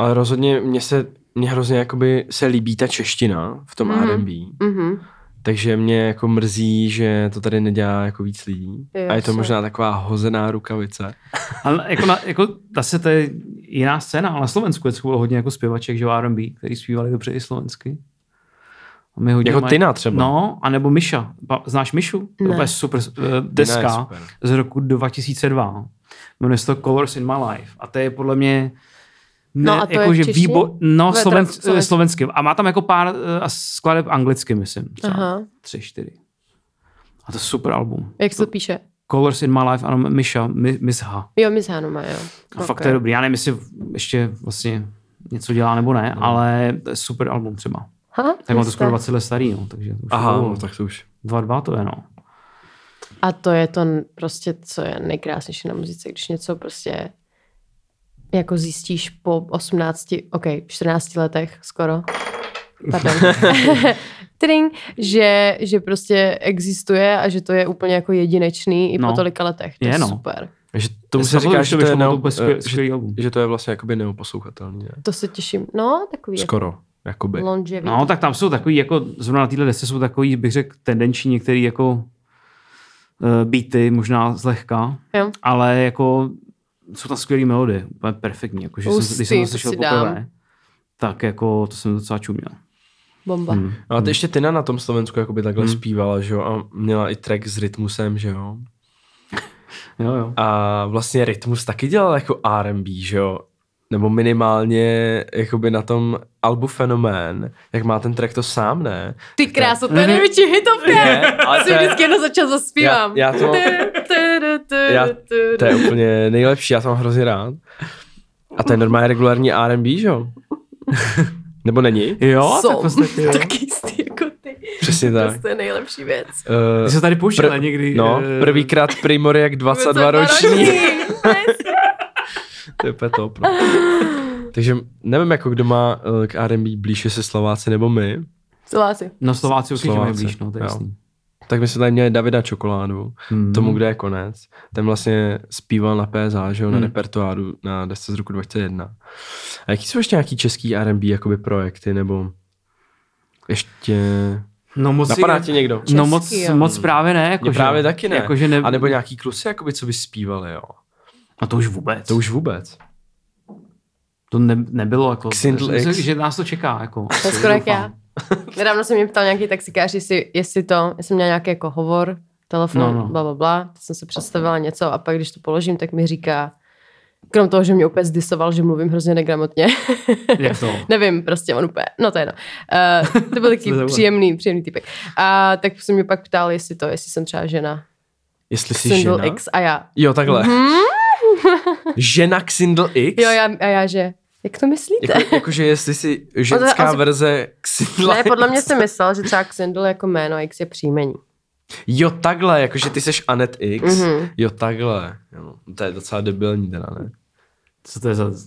Ale rozhodně mně se, mně hrozně jakoby se líbí ta čeština v tom Mhm. R&B, Mhm. takže mě jako mrzí, že to tady nedělá jako víc lidí. A je to možná taková hozená rukavice. Ale jako, na, jako zase to je jiná scéna, ale na Slovensku je třeba hodně jako zpěvaček, že jo, R&B, který zpívali dobře i slovensky. A my hodně Jako mají- Tina třeba. No, anebo Miša. Znáš Mišu? Ne. To je super uh, Tina je deska super. z roku 2002. Jmenuje se to Colors in My Life. A to je podle mě ne, No a to je v jakože češtině? výbo- no, Ve- sloven, teda slovenský. slovensky. A má tam jako pár uh, skladeb anglicky, myslím. Třeba Aha. tři, čtyři. A to je super album. Jak se to píše? Colors in My Life, ano, Miša, Mi- Miss H. Jo, Miss Hanuma, jo. A fakt to je dobrý. Já nevím, jestli ještě vlastně něco dělá nebo ne, ale to je super album třeba. Aha, Tak mám to skoro 20 let starý, no, takže to už Aha, je no, tak to už. 2-2 to je, no. A to je to prostě, co je nejkrásnější na muzice, když něco prostě jako zjistíš po 18, ok, 14 letech skoro, pardon, Tring, že, že prostě existuje a že to je úplně jako jedinečný i No. po tolika letech. To je, Je, no. super. Že tomu se říká, že to to, je neo, to skvělý- eh, že, že to je vlastně jakoby neoposlouchatelný, ne? To se těším. No, takový Skoro, jakoby. jako longevity. No, tak tam jsou takový, jako zrovna na téhle desce jsou takový, bych řekl, tendenční některý jako uh, beaty, možná zlehka, Jo. ale jako jsou tam skvělé melodie, úplně perfektní, jako, že jsem, Hustý, když jsem to slyšel poprvé, tak jako to jsem docela čuměl. Bomba. Hmm. No a ty ještě Tina na tom Slovensku jakoby takhle Hmm. zpívala, že jo, a měla i track s rytmusem, že jo. Jo, jo. A vlastně Rytmus taky dělal jako R&B, že jo? Nebo minimálně jakoby na tom albu Fenomén, jak má ten track to sám, ne? Ty kráso, to je největší hitovka. Já to si vždycky jenom začal zaspívám. Já- já to- Já- To je úplně nejlepší, já mám hrozně rád. A to je normálně regulární R&B, že jo? Nebo není? Jo, tak Jsou vlastně, jo. taky jistý jako ty. Přesně tak. To je nejlepší věc. Uh, Ty se tady pouštěla Pr- někdy. no, eh, prvýkrát Primory jak 22 roční. To je úplně top, no. Takže nevím, jako kdo má eh, k R&B blíž, jestli Slováci nebo my. Slováci. No Slováci určitě mají blíž, no, to je jo. jasný. Tak my jsme tady měli Davida Čokoládu, Hmm. tomu, kde je konec. Ten vlastně zpíval na PSA, že jo, na Hmm. repertoáru na desce z roku 2001. A jaký jsou ještě nějaký český R&B jakoby projekty, nebo ještě... No moc Napadá ti někdo? No moc, Český, jo. moc právě ne. Jako, Mě právě taky ne. Jako, že ne... A nebo nějaký kluci, jakoby, co by zpívali, jo. A to už vůbec. To už vůbec. To ne, nebylo jako... Xindl Myslím, X. že nás to čeká. Jako, To je skoro jak já. Nedávno se mě ptal nějaký taxikář, jestli, jestli to, jestli měl nějaký jako hovor, telefon, No, no, bla, bla, bla. Jsem se představila něco a pak, když to položím, tak mi říká, krom toho, že mě úplně zdisoval, že mluvím hrozně negramotně. Jak to? Nevím, prostě on úplně, no to je no. Uh, to byl taky příjemný, příjemný typek. A tak se mě pak ptal, jestli to, jestli jsem třeba žena. Jestli jsi Single žena? X a já. Jo, takhle. žena Xindl X? Jo, já, a já, že, jak to myslíte? Jako, jakože jestli jsi ženská asi- verze Xindla ne, podle mě jsem myslel, že třeba Xindl jako jméno X je příjmení. Jo, takhle, jakože ty seš Anet X. Mhm. Jo, takhle. Jo, to je docela debilní teda, ne? Co to je za...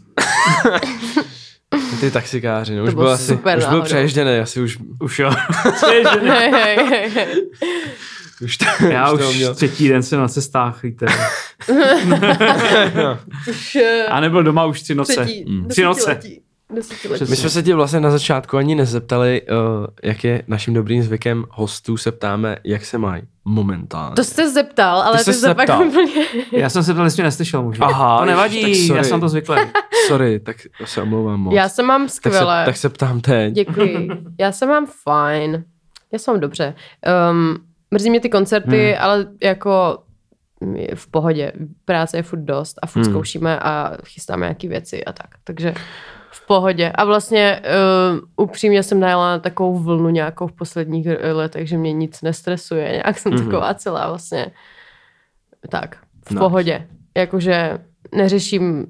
Ty taxikáři, no, už bylo byl asi, super už byl přeježděný, asi už, Už jo. hej, hej, hej, hej. Už to, Já už to už měl. třetí den jsem na cestách, víte. Už, eh, A nebyl doma už tři noce. třetí, Mm. Tři noce. My jsme se tě vlastně na začátku ani nezeptali, uh, jak je naším dobrým zvykem hostů se ptáme, jak se mají momentálně. To jste zeptal, ale Ty ty, se pak zeptal. úplně... Já jsem se to vlastně neslyšel možná. Aha, to tak nevadí, sorry. já jsem na to zvyklý. Sorry, tak se omlouvám moc. Já se mám tak, se, skvěle. tak se ptám teď. Děkuji. Já se mám fajn. Já se mám dobře. Um, mrzí mě ty koncerty, hmm. ale jako je v pohodě. Práce je furt dost a furt Hmm. hmm. zkoušíme a chystáme nějaké věci a tak. Takže v pohodě. A vlastně uh, upřímně jsem najela na takovou vlnu nějakou v posledních eh, letech, že mě nic nestresuje. Nějak jsem Mhm. taková celá vlastně tak, v Nice. pohodě. Jakože neřeším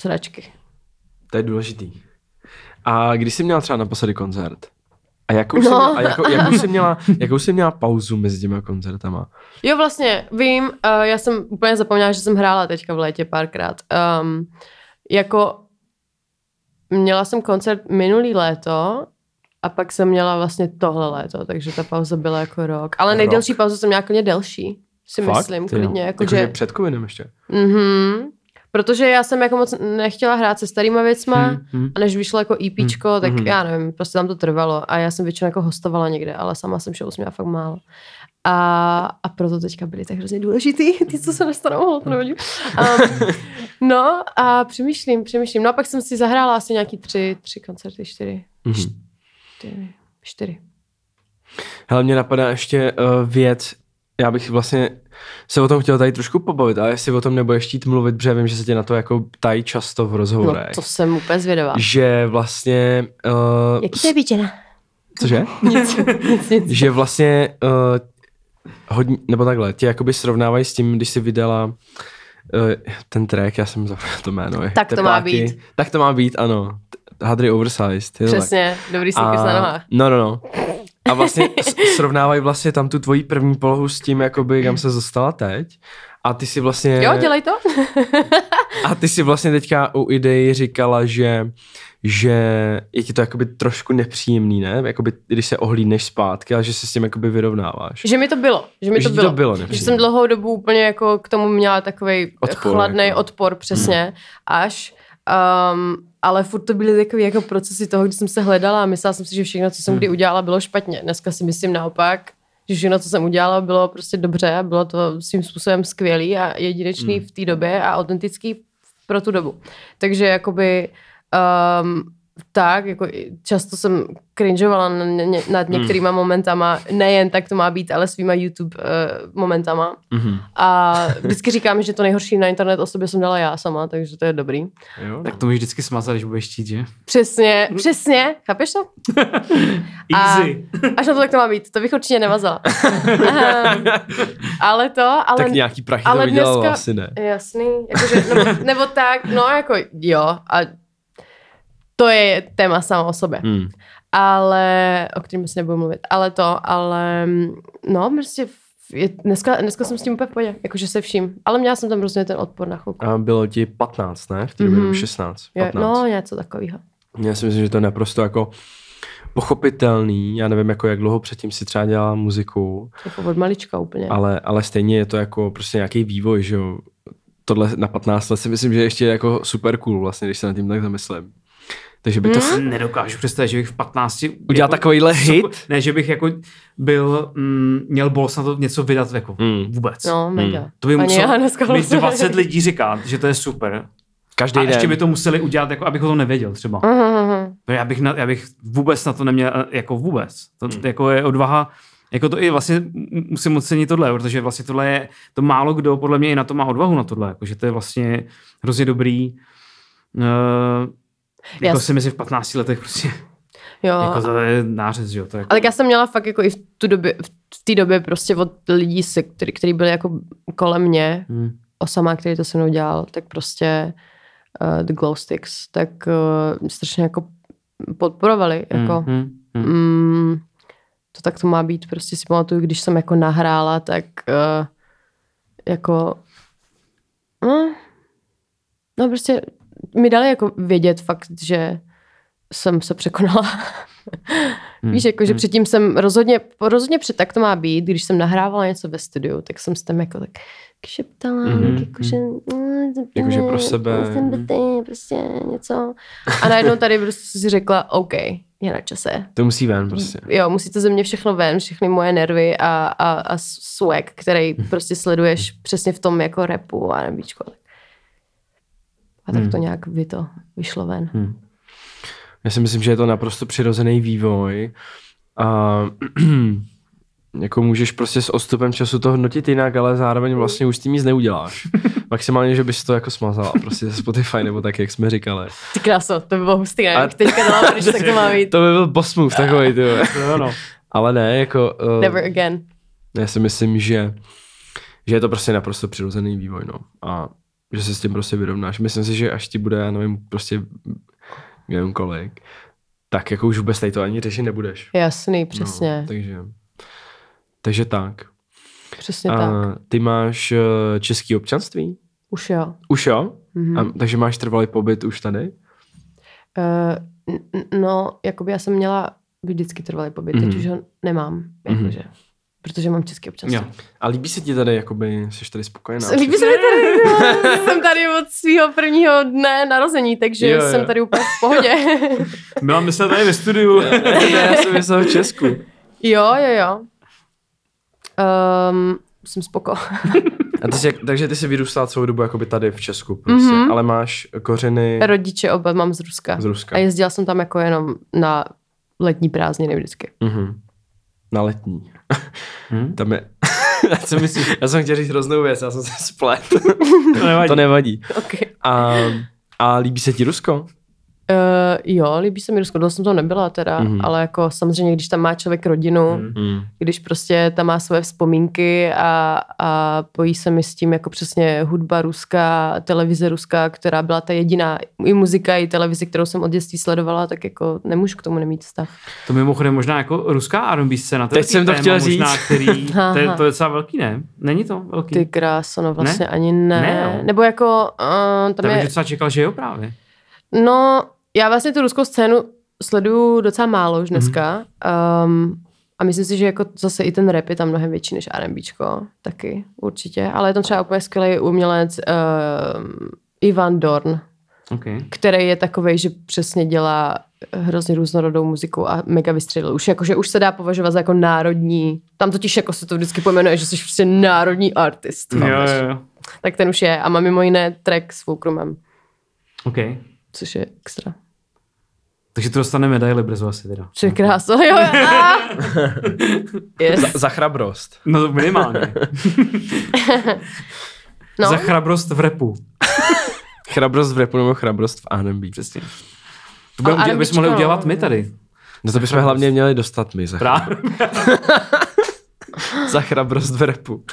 sračky. To je důležitý. A když jsi měla třeba naposledy koncert? A jakou, jsi, No. měla, a jako, jakou, jsi měla, jakou jsi měla pauzu mezi těma koncertama? Jo, vlastně, vím, uh, já jsem úplně zapomněla, že jsem hrála teďka v létě párkrát. Um, jako měla jsem koncert minulý léto a pak jsem měla vlastně tohle léto, takže ta pauza byla jako rok. Ale Rok. nejdelší pauzu jsem měla klidně delší, si Fakt? myslím, klidně. Jako, Jakože že, před covidem ještě. mhm, protože já jsem jako moc nechtěla hrát se starýma věcma, Hmm, hmm. a než vyšlo jako EPčko, Hmm, tak mhm. já nevím, prostě tam to trvalo a já jsem většinou jako hostovala někde, ale sama jsem show měla fakt málo. A, a proto teďka byly tak hrozně důležitý, ty, co se nestanou, to. Um, no a přemýšlím, přemýšlím. No a pak jsem si zahrála asi nějaký tři, tři koncerty, čtyři, Mhm. čtyři, čtyři. Hele, mě napadá ještě uh, věc, já bych vlastně se o tom chtěl tady trošku pobavit, ale jestli o tom nebudeš chtít mluvit, protože vím, že se tě na to jako ptají často v No rozhovorech. to jsem úplně zvědavá. Že vlastně... Uh, Jaký to je? Cože? Nic, nic, nic. že vlastně uh, hodně, nebo takhle, tě jakoby srovnávají s tím, když jsi vydala uh, ten track, já jsem zapomněl to jméno. je Tak to má být. Tak to má být, ano. Hadry Oversized. to tak. Přesně, dobrý sneakers na nohách. No, no, no. A vlastně srovnávají vlastně tam tu tvoji první polohu s tím, jakoby, kam se dostala teď. A ty si vlastně... Jo, dělej to. A ty si vlastně teďka u idei říkala, že že je ti to jakoby trošku nepříjemný, ne? Jakoby, když se ohlídneš zpátky, ale že se s tím jakoby vyrovnáváš. Že mi to bylo. Že mi Že to ti to bylo. bylo že jsem dlouhou dobu úplně jako k tomu měla takový chladný jako. odpor, přesně, až. Um, ale furt to byly takové jako procesy toho, kdy jsem se hledala a myslela jsem si, že všechno, co jsem Hmm. kdy udělala, bylo špatně. Dneska si myslím naopak, že všechno, co jsem udělala, bylo prostě dobře a bylo to svým způsobem skvělý a jedinečný Hmm. v té době a autentický pro tu dobu. Takže jakoby um, tak, jako často jsem cringeovala nad některýma momentama, nejen tak to má být, ale svýma YouTube uh, momentama. Mhm. A vždycky říkám, že to nejhorší na internet o sobě jsem dala já sama, takže to je dobrý. Jo? Tak to můžeš vždycky smazat, když budeš chtít, že? Přesně, přesně, chápeš to? Easy. Až na to tak to má být, to bych určitě nevazala. Ehm, ale to, ale... tak nějaký prachy ale to vydělalo dneska- asi ne. Jasný, jakože, nebo, nebo tak, no jako jo, a to je téma samo o sobě. Hmm. Ale, o kterém si nebudu mluvit, ale to, ale no, prostě je, dneska, dneska jsem s tím úplně v pohodě, jakože se vším, ale měla jsem tam hrozně ten odpor na chvilku. A bylo ti 15, ne? V té době Mhm. mm 16. Je, 15. no, něco takového. Já si myslím, že to je naprosto jako pochopitelný. Já nevím, jako jak dlouho předtím si třeba dělala muziku, Jako od malička úplně. ale, ale stejně je to jako prostě nějaký vývoj, že jo. Tohle na 15 let si myslím, že ještě je jako super cool vlastně, když se nad tím tak zamyslím. Takže by to To si nedokážu představit, že bych v 15 udělat takovýhle hit. Ne, že bych jako byl, mm, měl bols na to něco vydat jako Mm. vůbec. No, mega. Hmm. To by muselo mi vlastně 20 nevím. lidí říkat, že to je super. Každý A den. ještě by to museli udělat, jako abych o tom nevěděl třeba. No Já bych, na, já bych vůbec na to neměl, eh, jako vůbec. To Hmm. jako je odvaha, jako to i vlastně musím ocenit tohle, protože vlastně tohle je, to málo kdo podle mě i na to má odvahu na tohle, jako, že to je vlastně hrozně dobrý. Uh, jako si myslím v 15 letech prostě, Jo, jako to je nářez, jo. To je jako, Ale tak já jsem měla fakt jako i v tu době, v té době prostě od lidí, se, který, který byli jako kolem mě, Hmm. Osama, který to se mnou dělal, tak prostě uh, The Glow Sticks, tak uh, strašně jako podporovali, jako Hmm, hmm, hmm. mm, to tak to má být, prostě si pamatuju, když jsem jako nahrála, tak uh, jako no, no prostě mi dali jako vědět fakt, že jsem se překonala. Hmm, Víš, jako, že předtím jsem rozhodně, rozhodně před tak to má být, když jsem nahrávala něco ve studiu, tak jsem s tím jako tak šeptala, Mhm, mm-hmm. jakože, mm, Jakože pro sebe. Prostě, prostě něco. A najednou tady prostě si řekla, OK, je na čase. To musí ven prostě. Jo, musí to ze mě všechno ven, všechny moje nervy a, a, a swag, který prostě sleduješ přesně v tom jako repu a nebíčko. A tak to nějak by to vyšlo ven. Hmm. Já si myslím, že je to naprosto přirozený vývoj a jako můžeš prostě s odstupem času to hodnotit jinak, ale zároveň vlastně už s tím nic neuděláš. Maximálně, že bys to jako smazala prostě ze Spotify nebo tak, jak jsme říkali. Ty kráso, to by bylo hustý, ne? A- Jak teďka dala pryč, tak to má být. To by byl boss move takový, ty jo, no. Ale ne, jako... Uh, Never again. Já si myslím, že, že je to prostě naprosto přirozený vývoj, no. A že se s tím prostě vyrovnáš. Myslím si, že až ti bude, já nevím, prostě nevím kolik, tak jako už vůbec tady to ani řešit nebudeš. Jasný, přesně. No, takže, takže tak. Přesně A tak. ty máš uh, český občanství? Už jo. Už jo? Mhm. A, takže máš trvalý pobyt už tady? Uh, no, jakoby já jsem měla vždycky trvalý pobyt, Mhm. teď už ho nemám, jakože, protože mám český občanství. Jo. A líbí se ti tady, jakoby, jsi tady spokojená? Líbí se mi tady, no, jsem tady od svého prvního dne narození, takže Jo, jo. jsem tady úplně v pohodě. Milan, my jsme tady ve studiu. já jsem myslel v Česku. jo, jo, jo. Um, jsem spoko. A ty jsi, takže ty jsi vyrůstala celou dobu jakoby tady v Česku prostě, Mhm. ale máš kořeny Rodiče oba mám z Ruska. z Ruska. A jezdila jsem tam jako jenom na letní prázdniny vždycky. Mhm. Na letní. Hm? Tam je... já, jsem myslel, já jsem chtěl říct hroznou věc, já jsem se splet. To nevadí. to nevadí. Okay. A, a líbí se ti Rusko? Uh, jo, líbí se mi Rusko, dlouho jsem to nebyla teda, Mhm. mm-hmm. ale jako samozřejmě, když tam má člověk rodinu, mm. Mm. když prostě tam má svoje vzpomínky a, a pojí se mi s tím jako přesně hudba ruská, televize ruská, která byla ta jediná i muzika, i televize, kterou jsem od dětství sledovala, tak jako nemůžu k tomu nemít vztah. To mimochodem možná jako ruská R&B scéna. To je Teď jsem to téma chtěl možná, říct. Který, to, je, to je docela velký, ne? Není to velký? Ty kráso, no vlastně Ne? ani ne. Ne, jo. Nebo jako, uh, tam Já bych je, docela čekal, že jo právě. no, já vlastně tu ruskou scénu sleduju docela málo už dneska. Mm-hmm. Um, a myslím si, že jako zase i ten rap je tam mnohem větší než R&Bčko, taky určitě. Ale je tam třeba úplně skvělý umělec um, Ivan Dorn, Okay. který je takový, že přesně dělá hrozně různorodou muziku a mega vystřelil. Už jako, že už se dá považovat za jako národní, tam totiž jako se to vždycky pojmenuje, že jsi prostě národní artist. Jo, jo, jo. Tak ten už je a má mimo jiné track s Fulcrumem, OK. což je extra. Takže to dostane medaili brzo asi teda. Je krásno. Jo, a... yes. Za, za chrabrost. No to minimálně. No. Za chrabrost v repu. Chrabrost v repu nebo chrabrost v R&B. Přesně. To budeme, Ale udělat, bychom mohli udělat my tady. No to bychom hlavně měli dostat my za, Právě. za chrabrost v repu.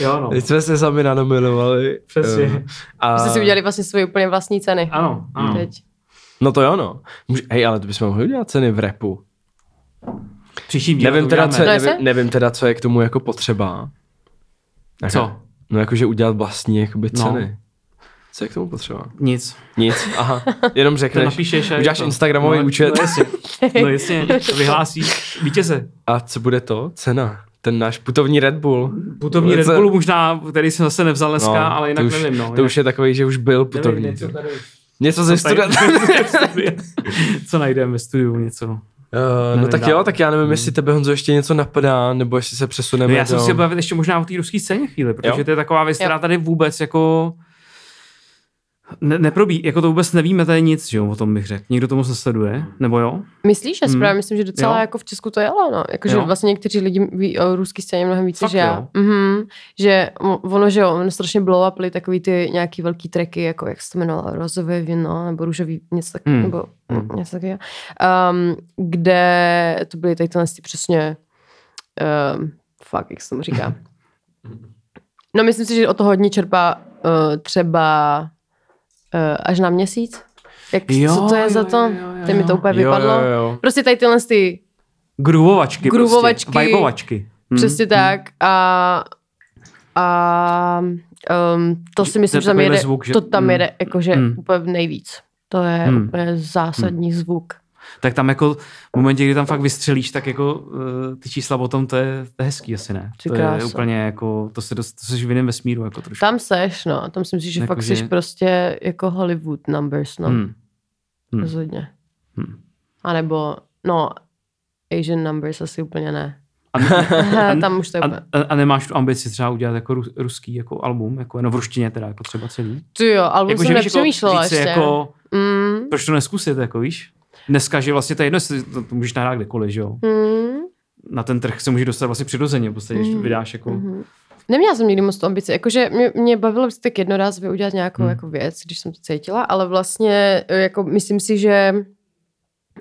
Jo, no. Teď jsme se sami nanominovali. Přesně. A... Jste si udělali vlastně svoje úplně vlastní ceny. Ano, ano. Teď. No to jo, no. Může... Hej, ale to bychom mohli udělat ceny v repu. Příštím díle Nevím to teda, co, No, nevím, nevím teda, co je k tomu jako potřeba. Co? No jakože udělat vlastní jakoby No. ceny. Co je k tomu potřeba? Nic. Nic, aha. Jenom To řekneš, napíšeš a je uděláš to. Instagramový no, účet No jasně, no jasně, to vyhlásíš vítěze. a co bude to? Cena. Ten náš putovní Red Bull. Putovní Red Bullu možná, který jsem zase nevzal dneska, ale jinak to už, nevím. No, to jinak už je takový, že už byl putovní. nevím, něco, tady, Něco ze studia. co najdeme ve studiu, něco. Uh, no Nevím tak dál. jo, tak já nevím, jestli tebe Honzo ještě něco napadá, nebo jestli se No, přesuneme já jsem do... si bavit ještě možná o té ruské scéně chvíli, protože Jo? to je taková věc, která tady vůbec jako ne, neprobí, jako to vůbec nevíme tady nic, že jo, o tom bych řekl. Nikdo to moc nesleduje, nebo jo? Myslíš, že Hmm. správně myslím, že docela Jo. jako v Česku to jelo, no. Jakože vlastně někteří lidi ví o ruský scéně mnohem víc Fakt než já. jo? Mhm, že ono, že jo, ono strašně blow uply takový ty nějaký velký tracky, jako jak se to jmenovalo, rozové víno, nebo růžový, něco takového, Hmm. nebo Hmm. něco takového. Um, kde to byly tady tyhle ty přesně, um, fuck, jak se tomu říká. No myslím si, že o to hodně čerpá uh, třeba až na měsíc. Jak, Jo, co to je jo, za to? jo, jo, jo. Teď mi to úplně Jo, vypadlo. jo, jo. Prostě tady tyhle ty, Groovovačky, Groovovačky. prostě. Vibovačky. Hm. přesně tak. A, a um, to si myslím, To že tam jede, zvuk, že- to tam mm. jede jakože Mm. úplně nejvíc. To je Mm. úplně zásadní zvuk. Tak tam jako v momentě, kdy tam fakt vystřelíš, tak jako uh, ty čísla o tom, to je, to je hezký asi, ne? To je úplně jako, to se dost, to seš v jiném vesmíru jako trošku. Tam seš, no. Tam si myslím, že Jako, fakt že- seš prostě jako Hollywood numbers, no. Hmm. Hmm. Rozhodně. Hmm. A nebo, no, Asian numbers asi úplně ne. A, ne- tam už to je a, a, nemáš tu ambici třeba udělat jako rus, ruský jako album, jako jenom v ruštině teda, jako třeba celý? Ty jo, album Jako, jsem víš, nepřemýšlela si ještě. jako, Mm, proč to neskusit, jako víš? Dneska, že vlastně to je jedno, to, to můžeš nahrát kdekoliv, že jo? mm, Na ten trh se může dostat vlastně přirozeně, v podstatě, když to Mhm. vydáš jako... mhm. Neměla jsem nikdy moc tu ambici. Jakože mě, mě bavilo vždycky tak jednorázově udělat nějakou Hmm. jako věc, když jsem to cítila, ale vlastně e, jako myslím si, že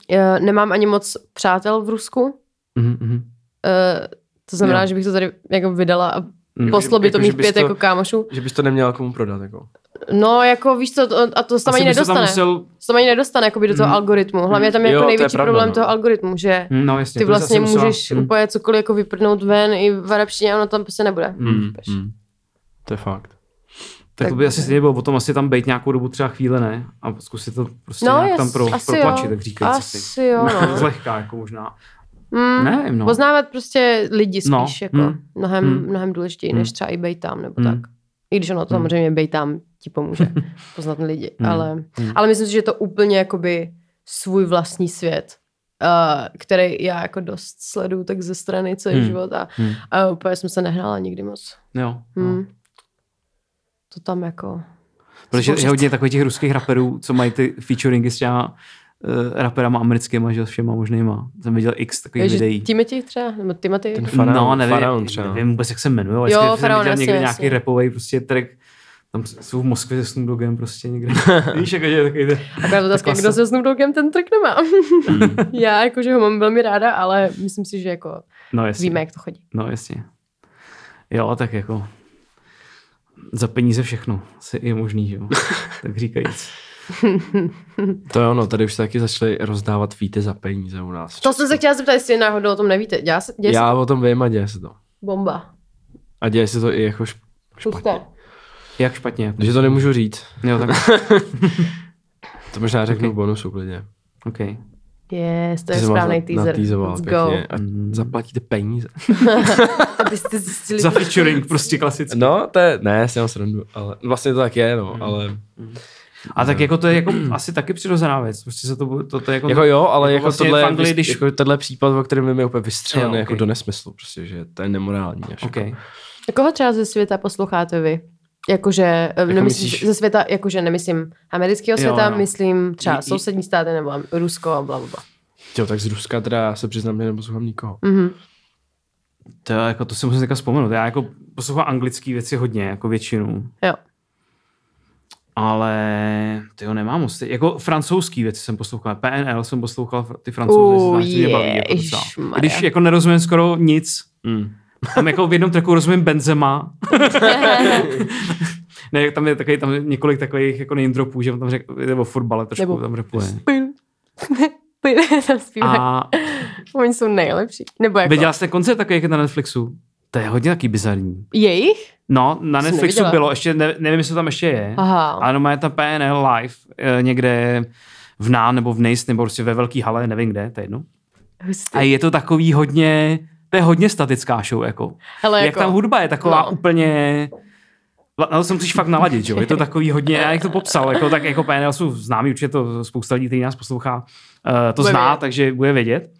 e, nemám ani moc přátel v Rusku. Mhm, mhm. E, to znamená, Jo. že bych to tady jako vydala a Mhm. poslo by to jako, mít pět to- jako kámošů. Že bys to neměla komu prodat, jako. No, jako víš co, to, a to se tam ani Asi se tam nedostane. musel... Tam ani nedostane jakoby do toho Hmm. algoritmu. Hlavně je tam Jo, jako to je největší pravda, problém no. toho algoritmu, že Hm, No jasně. ty vlastně asi musela- můžeš hm. úplně cokoliv jako vyprdnout ven i v arabštině a ono tam prostě nebude. Hmm. Hmm. To je fakt. Tak to by asi stejně bylo potom asi tam být nějakou dobu třeba chvíle, ne? A zkusit to prostě No, nějak jas, tam pro, asi protlačit, jo. tak říkajíc. Asi jo, no. Zlehka, jako možná. Mm, Nevím, no. Poznávat prostě lidi spíš, No, jako mm, mnohem, mm. mnohem důležitěji, Mm. než třeba i bejt tam, nebo Mm. tak. I když ono to Mm. samozřejmě tam ti pomůže poznat lidi, Mm. ale, Mm. ale myslím si, že je to úplně jakoby svůj vlastní svět, uh, který já jako dost sleduju tak ze strany celý Mm. život a, Hm. a úplně jsem se nehrála nikdy moc. Jo. no. Hmm. To tam jako... Protože je hodně takových těch ruských raperů, co mají ty featuringy s těma uh, raperama americkýma, že všema možnýma. Jsem viděl x takových Takže videí. Timothy třeba, nebo Timothy. Ten faraon, no, nevím, faraon třeba. nevím vůbec, jak se jmenuje, ale Jo, jsem Faraon, viděl jasně, někde jasně. nějaký rapový prostě track, tam jsou v Moskvě se Snoop Doggem prostě někde. Víš, jako, že je takový ten... Akorát otázka, kdo se Snoop Doggem ten track nemá. já jakože ho mám velmi ráda, ale myslím si, že jako No jasně. víme, jak to chodí. No jasně. Jo, tak jako za peníze všechno se je možný, že jo. tak říkajíc. To je ono, tady už se taky začali rozdávat víte za peníze u nás. To jsem se chtěla zeptat, jestli náhodou o tom nevíte. Dělá se, děje se Já o tom vím a děje se to. bomba. A děje se to i jako šp- Špatně. Jak špatně? Takže to nemůžu říct. Jo, tak To možná řeknu Ok. v bonusu klidně. OK. Yes, to je správný teaser. Let's pěkně. go. A Mm. zaplatíte peníze. Abyste zjistili. Za featuring prostě klasicky. No, to je, ne, si mám srandu, ale vlastně to tak je, no, Mm. ale A tak jako to je jako asi taky přirozená věc. Prostě se to, to, to je jako, jako jo, ale jako jako, vlastně tohle, Anglii, když- jako tenhle případ, o kterém je úplně vystřelený Jo, jako ok. do nesmyslu, prostě, že to je nemorální. Až OK. jako. Koho třeba ze světa posloucháte vy? Jakože, jako nemyslím, myslíš- ze světa, jakože nemyslím amerického světa, jo. myslím třeba I- sousední státy nebo Rusko a bla, bla, bla. Jo, tak z Ruska teda já se přiznám, že neposlouchám nikoho. Mhm. To, jako, to si musím teďka vzpomenout. Já jako poslouchám anglické věci hodně, jako většinu. Jo. Ale ty ho nemám moc. Jako francouzský věci jsem poslouchal. PNL jsem poslouchal, ty francouzi Uh, se mě baví. Jako docela. Když jako nerozumím skoro nic, Mm. tam jako v jednom tracku rozumím Benzema. ne, tam je takový, tam je několik takových jako name dropů, že on tam řek, nebo fotbale trošku Nebo- tam repuje. Tam. A Oni jsou nejlepší. Nebo jako viděla jste koncert takový jak je na Netflixu? To je hodně taky bizarní. jejich? No, na Netflixu neviděla. bylo, ještě ne, nevím, jestli to tam ještě je, Aha. ale no, je tam PNL live eh, někde v Ná nebo v Nejst, nebo prostě ve velký hale, nevím kde, to je jedno. Hustý. A je to takový hodně, to je hodně statická show, jako. Hele, Jak jako, tam hudba je taková no. úplně... Na to se musíš fakt naladit, že jo? Je to takový hodně, já jak to popsal, jako, tak jako PNL jsou známí, určitě to spousta lidí, který nás poslouchá, uh, to Bude zná, vědět. takže bude vědět.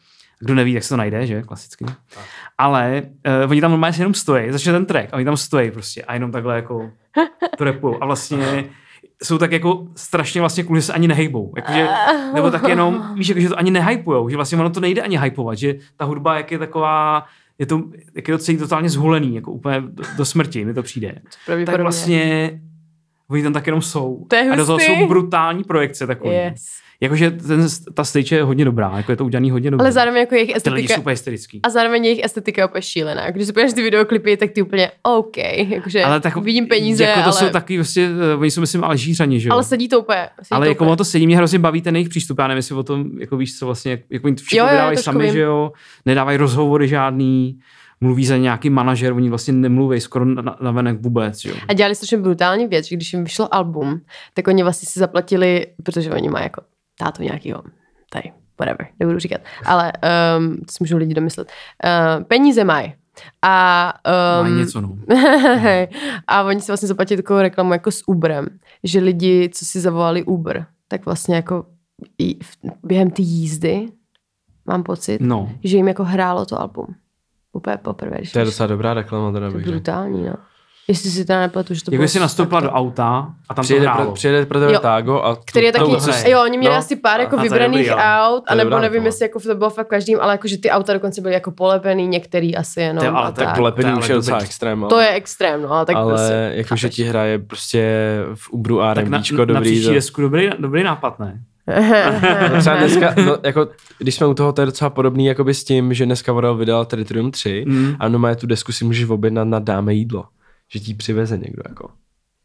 Kdo neví, tak se to najde, že? Klasicky. Ale uh, oni tam normálně jenom stojí, začne ten track a oni tam stojí prostě a jenom takhle jako to repujou. A vlastně jsou tak jako strašně vlastně kvůli, že se ani nehejbou. Jakože, nebo tak jenom, víš, jako, že to ani nehypujou, že vlastně ono to nejde ani hypovat, že ta hudba, jak je taková, je to, jak je to celý totálně zhulený, jako úplně do, do smrti, mi to přijde. Tak pravděpodobně. vlastně oni tam tak jenom jsou. To je a do toho hustý. jsou brutální projekce takový. Yes. Jakože ten, ta stage je hodně dobrá, jako je to udělaný hodně dobře. Ale zároveň jako jejich Ty lidi estetika, jsou úplně hysterický. a zároveň jejich estetika je úplně šílená. Když se podíváš ty videoklipy, tak ty úplně OK. Jakože Ale tak, vidím peníze, jako to ale, jsou takový vlastně, uh, oni jsou myslím Alžířani, že jo? ale sedí to úplně. Sedí ale to jako úplně. to sedí, mě hrozně baví ten jejich přístup. Já nevím, jestli o tom, jako víš, co vlastně, jak, jako oni všechno Jo, jo, vydávají sami, vím. že jo, nedávají rozhovory žádný, mluví za nějaký manažer, oni vlastně nemluví skoro na, na venek vůbec, jo. A dělali strašně brutální věc, že když jim vyšlo album, tak oni vlastně si zaplatili, protože oni mají jako tátu nějakýho, tady, whatever, nebudu říkat, ale um, to si můžou lidi domyslet. Uh, peníze mají. A, um, Mají něco, no. a oni si vlastně zaplatili takovou reklamu jako s Uberem, že lidi, co si zavolali Uber, tak vlastně jako během té jízdy, mám pocit, No. že jim jako hrálo to album. Úplně poprvé. Když To je docela dobrá reklama, teda to je brutální, no. Jestli si teda nepletu, že to Jako bylo jsi nastoupila do auta a tam Přijede to pro, hrálo. přijede pro tebe Jo. Tágo a který je to- taky, to- hraje. jo, oni měli No. asi pár jako A to vybraných dobrý, ale- aut, to anebo dobrá nevím, jestli jako to bylo fakt v každým, ale jakože ty auta dokonce byly jako polepený, některý asi jenom. To je ale a tak tak. Polepený To je už ale je docela dobrý. extrém, ale, To je extrém, no, ale tak ale prostě, jakože ti hraje prostě v Ubru a tak na, R&Bčko na dobrý. příští to- desku dobrý, dobrý nápad, ne? No třeba dneska, no, jako, když jsme u toho, to je docela podobný jakoby s tím, že dneska Vorel vydal Territorium 3 Mm. a normálně tu desku si můžeš objednat na dáme jídlo. Že ti přiveze někdo, jako.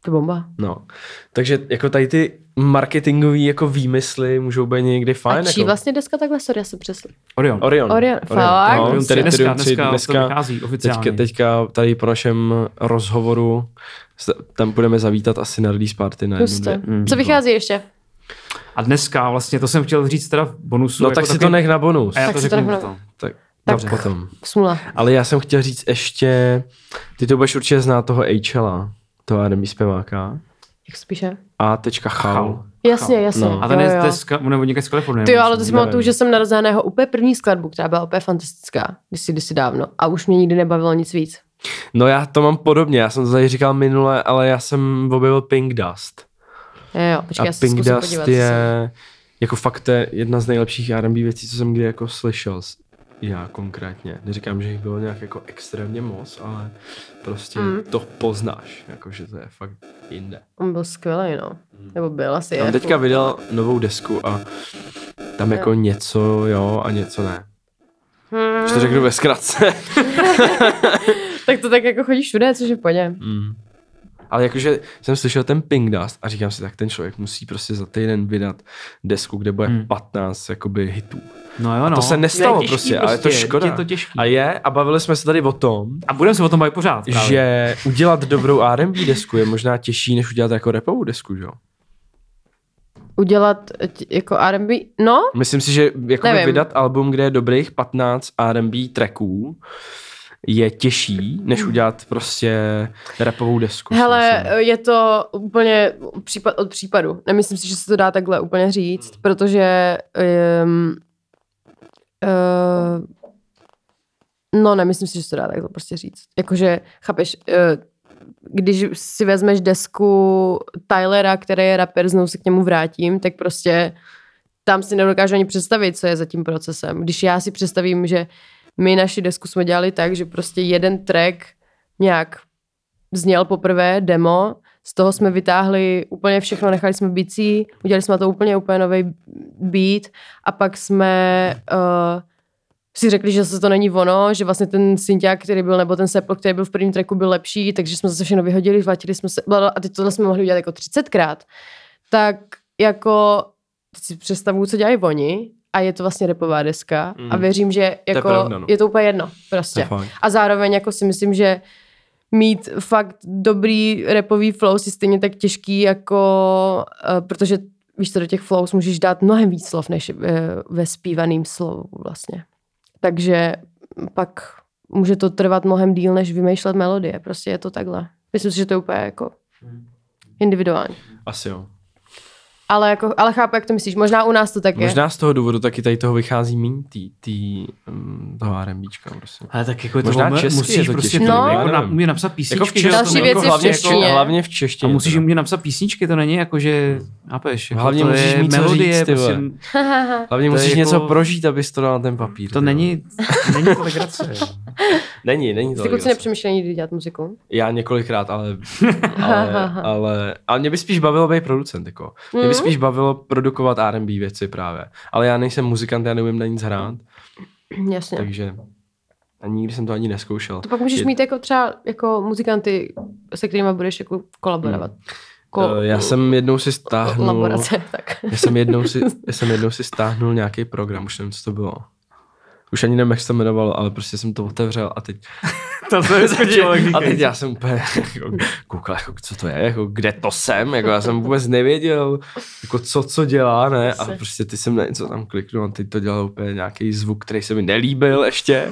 To je bomba. No. Takže jako tady ty marketingové jako výmysly můžou být někdy fajn. A čí jako. vlastně deska takhle, sorry, já jsem přesl. Orion. Orion. Orion, fakt? No, Orion, Territorium dneska, 3 dneska, dneska, to vychází oficiálně. teďka, teďka tady po našem rozhovoru tam budeme zavítat asi na release party na jednu. Mm. Co vychází ještě? A dneska vlastně, to jsem chtěl říct teda v bonusu. No jako tak si to takový- nech na bonus. A já Tak to si to řeknu nech na- potom. Tak, Tak. tak potom. Smula. Ale já jsem chtěl říct ještě, ty to budeš určitě znát toho Hla, toho R&B zpěváka. Jak se píše? A tečka chal. Jasně, jasně. No. A ten je jo, jo. dneska, on je z Kalifornie. Ty jo, ale to si pamatuju, že jsem narazila na jeho úplně první skladbu, která byla úplně fantastická, kdysi, kdysi dávno. A už mě nikdy nebavilo nic víc. No já to mám podobně, já jsem to tady říkal minule, ale já jsem objevil Pink Dust. Jo, jo, počkej, a já se Pink Dust podívat. je jako fakt to je jedna z nejlepších R&B věcí, co jsem kdy jako slyšel. Já konkrétně. Neříkám, že jich bylo nějak jako extrémně moc, ale prostě Mm. to poznáš, jakože to je fakt jinde. On byl skvělý, no. Nebo byl asi. On je, teďka vydal novou desku a tam jako něco jo a něco ne. Hmm. Když to řeknu ve zkratce. Tak to tak jako chodí všude, což je v pohodě. Mm. Ale jakože jsem slyšel ten Pink Dust a říkám si, tak ten člověk musí prostě za týden vydat desku, kde bude Hmm. 15 jakoby hitů. No jo, no. To se nestalo To je těžký prostě, ale je to škoda. Je to těžký. A je, a bavili jsme se tady o tom, A budeme se o tom bavit pořád. právě. že udělat dobrou R&B desku je možná těžší, než udělat jako rapovou desku, že jo? Udělat jako R&B, no, Myslím si, že jako vydat album, kde je dobrých 15 R&B tracků, je těžší, než udělat prostě rapovou desku. Hele, je to úplně případ od případu. Nemyslím si, že se to dá takhle úplně říct, protože um, uh, no nemyslím si, že se to dá takhle prostě říct. Jakože, chápeš, uh, když si vezmeš desku Tylera, který je rapper, znovu se k němu vrátím, tak prostě tam si nedokážu ani představit, co je za tím procesem. Když já si představím, že my naši desku jsme dělali tak, že prostě jeden track nějak zněl poprvé, demo, z toho jsme vytáhli úplně všechno, nechali jsme bicí, udělali jsme to úplně, úplně nový beat a pak jsme uh, si řekli, že zase to není ono, že vlastně ten synťák, který byl, nebo ten sample, který byl v prvním tracku, byl lepší, takže jsme zase všechno vyhodili, vrátili jsme se, a teď tohle jsme mohli udělat jako 30krát. Tak jako teď si představuju, co dělají oni a je to vlastně repová deska mm. a věřím, že jako, to je, pravda, no. je to úplně jedno prostě. To je A zároveň jako si myslím, že mít fakt dobrý repový flow je stejně tak těžký, jako, uh, protože víš co, do těch flows můžeš dát mnohem víc slov, než uh, ve zpívaným slovu vlastně. Takže pak může to trvat mnohem díl, než vymýšlet melodie. Prostě je to takhle. Myslím si, že to je úplně jako individuální. Asi jo. Ale, jako, ale chápu, jak to myslíš. Možná u nás to tak je. Možná z toho důvodu taky tady toho vychází míň tý, tý, um, toho R&Bčka. Prostě. Ale tak jako Možná to česky musíš je to prostě těžké, to, no. jako na, umět napsat písničky. Jako v jo, Další to věc jako je v hlavně, češtině. hlavně v A češtině. musíš umět napsat písničky, to není jako, že chápeš, jako Hlavně to musíš je mít co melodie, říct, ty prostě, vole. Hlavně musíš jako- něco prožít, abys to dal na ten papír. to není, není to legrace. Není, není to Jsi kluci legrace. nepřemýšleli nikdy dělat muziku? Já několikrát, ale, ale, ale, ale mě by spíš bavilo být producent, jako. Mě by Mhm. spíš bavilo produkovat R&B věci právě. Ale já nejsem muzikant, já neumím na nic hrát, Jasně. takže a nikdy jsem to ani neskoušel. To pak můžeš Je- mít jako třeba jako muzikanty, se kterými budeš jako kolaborovat. Ko- Eh, Já jsem jednou si stáhnul, Laborace, tak. já jsem jednou si, já jsem jednou si stáhnul nějaký program, už nevím, co to bylo. Už ani nevím, jak se to jmenovalo, ale prostě jsem to otevřel a teď to se vyskočilo, jak a teď já jsem úplně jako, koukal, jako, co to je, jako, kde to jsem, jako, já jsem vůbec nevěděl, jako, co, co dělá, ne, a prostě ty jsem na něco tam kliknul a teď to dělal úplně nějaký zvuk, který se mi nelíbil ještě,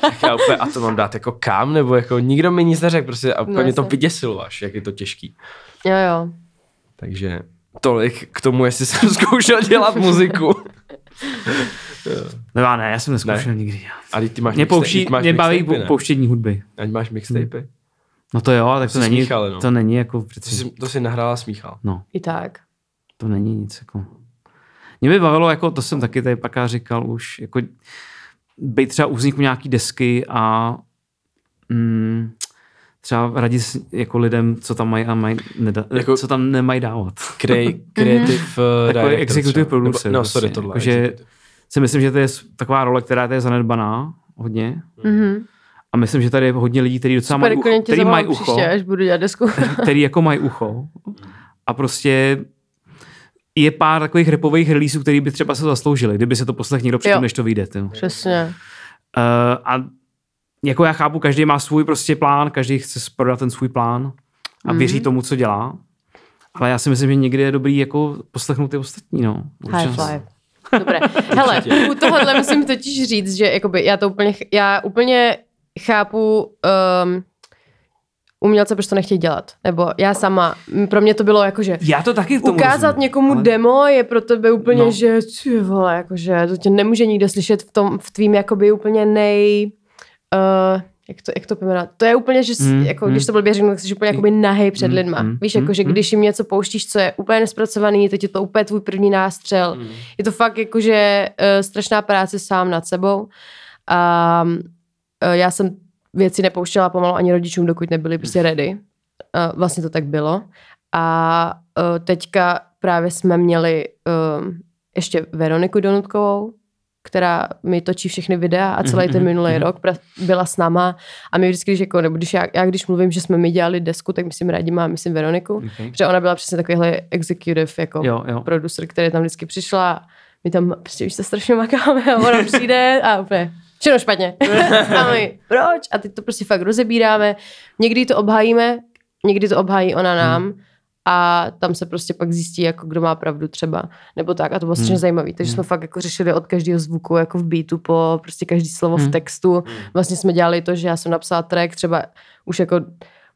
tak já úplně, a to mám dát jako kam, nebo jako nikdo mi nic neřekl, prostě a úplně No, mě to vyděsilo až, jak je to těžký. Jo, jo. Takže tolik k tomu, jestli jsem zkoušel dělat muziku. No já ne, já jsem neskoušel nikdy. A teď ty máš Mě, pouští, teď máš mě baví ne? pouštění hudby. Ať máš mixtapy. No to jo, ale tak to Jsi není, smíchal, no. to není jako To přeci, si, to si nahrála smíchal. no, I tak. to není nic jako. Mě by bavilo, jako to jsem taky tady pak říkal už, jako být třeba u vzniku nějaký desky a mm, třeba radit jako lidem, co tam mají a mají neda, Jako- jako, co tam nemají dávat. Crea- creative uh, Takový director executive třeba. Nebo- producer No, prostě, sorry, tohle. jakože- executive. Si myslím, že to je taková role, která je zanedbaná hodně. Mhm. A myslím, že tady je hodně lidí, kteří docela Super, mají který mají ucho, příště, až budu dělat desku. který jako mají ucho. A prostě je pár takových repových releaseů, který by třeba se zasloužili, kdyby se to poslech někdo předtím, než to vyjde. ty. Uh, Přesně. a jako já chápu, každý má svůj prostě plán, každý chce prodat ten svůj plán a věří Mhm. tomu, co dělá. Ale já si myslím, že někdy je dobrý jako poslechnout ty ostatní. No. High five. Dobré. Hele, u tohohle musím totiž říct, že jakoby já to úplně, já úplně chápu um, umělce, proč to nechtějí dělat. Nebo já sama, pro mě to bylo jako, že Já to taky v tomu ukázat rozumím, někomu ale- demo je pro tebe úplně, No. že ty vole, jakože to tě nemůže nikdo slyšet v tom, v tvým jakoby úplně nej, uh, jak to, jak to pojmenovat? To je úplně, že jsi, Mm, jako, mm. když to blbě řeknu, tak jsi úplně jakoby nahej před Mm, lidma. mm, Víš, mm, jako, že mm. když jim něco pouštíš, co je úplně nespracovaný, teď je to úplně tvůj první nástřel. Mm. Je to fakt jakože uh, strašná práce sám nad sebou. A uh, já jsem věci nepouštěla pomalu ani rodičům, dokud nebyli prostě ready. Uh, vlastně to tak bylo. A uh, teďka právě jsme měli um, ještě Veroniku Donutkovou, která mi točí všechny videa a celý ten Mhm, minulý mhm. rok byla s náma a my vždycky, když, jako, nebo když já, já, když mluvím, že jsme my dělali desku, tak myslím Radima a myslím Veroniku, Okay. protože ona byla přesně takovýhle executive jako Jo, jo. producer, který tam vždycky přišla my tam prostě už se strašně makáme a ona přijde a úplně všechno špatně. A my, proč? A teď to prostě fakt rozebíráme. Někdy to obhájíme, někdy to obhájí ona nám Hmm. A tam se prostě pak zjistí, jako kdo má pravdu třeba, nebo tak. A to bylo strašně Hmm. zajímavé. Takže jsme fakt jako řešili od každého zvuku, jako v beatu po prostě každý slovo v Hmm. textu. Vlastně jsme dělali to, že já jsem napsala track, třeba už jako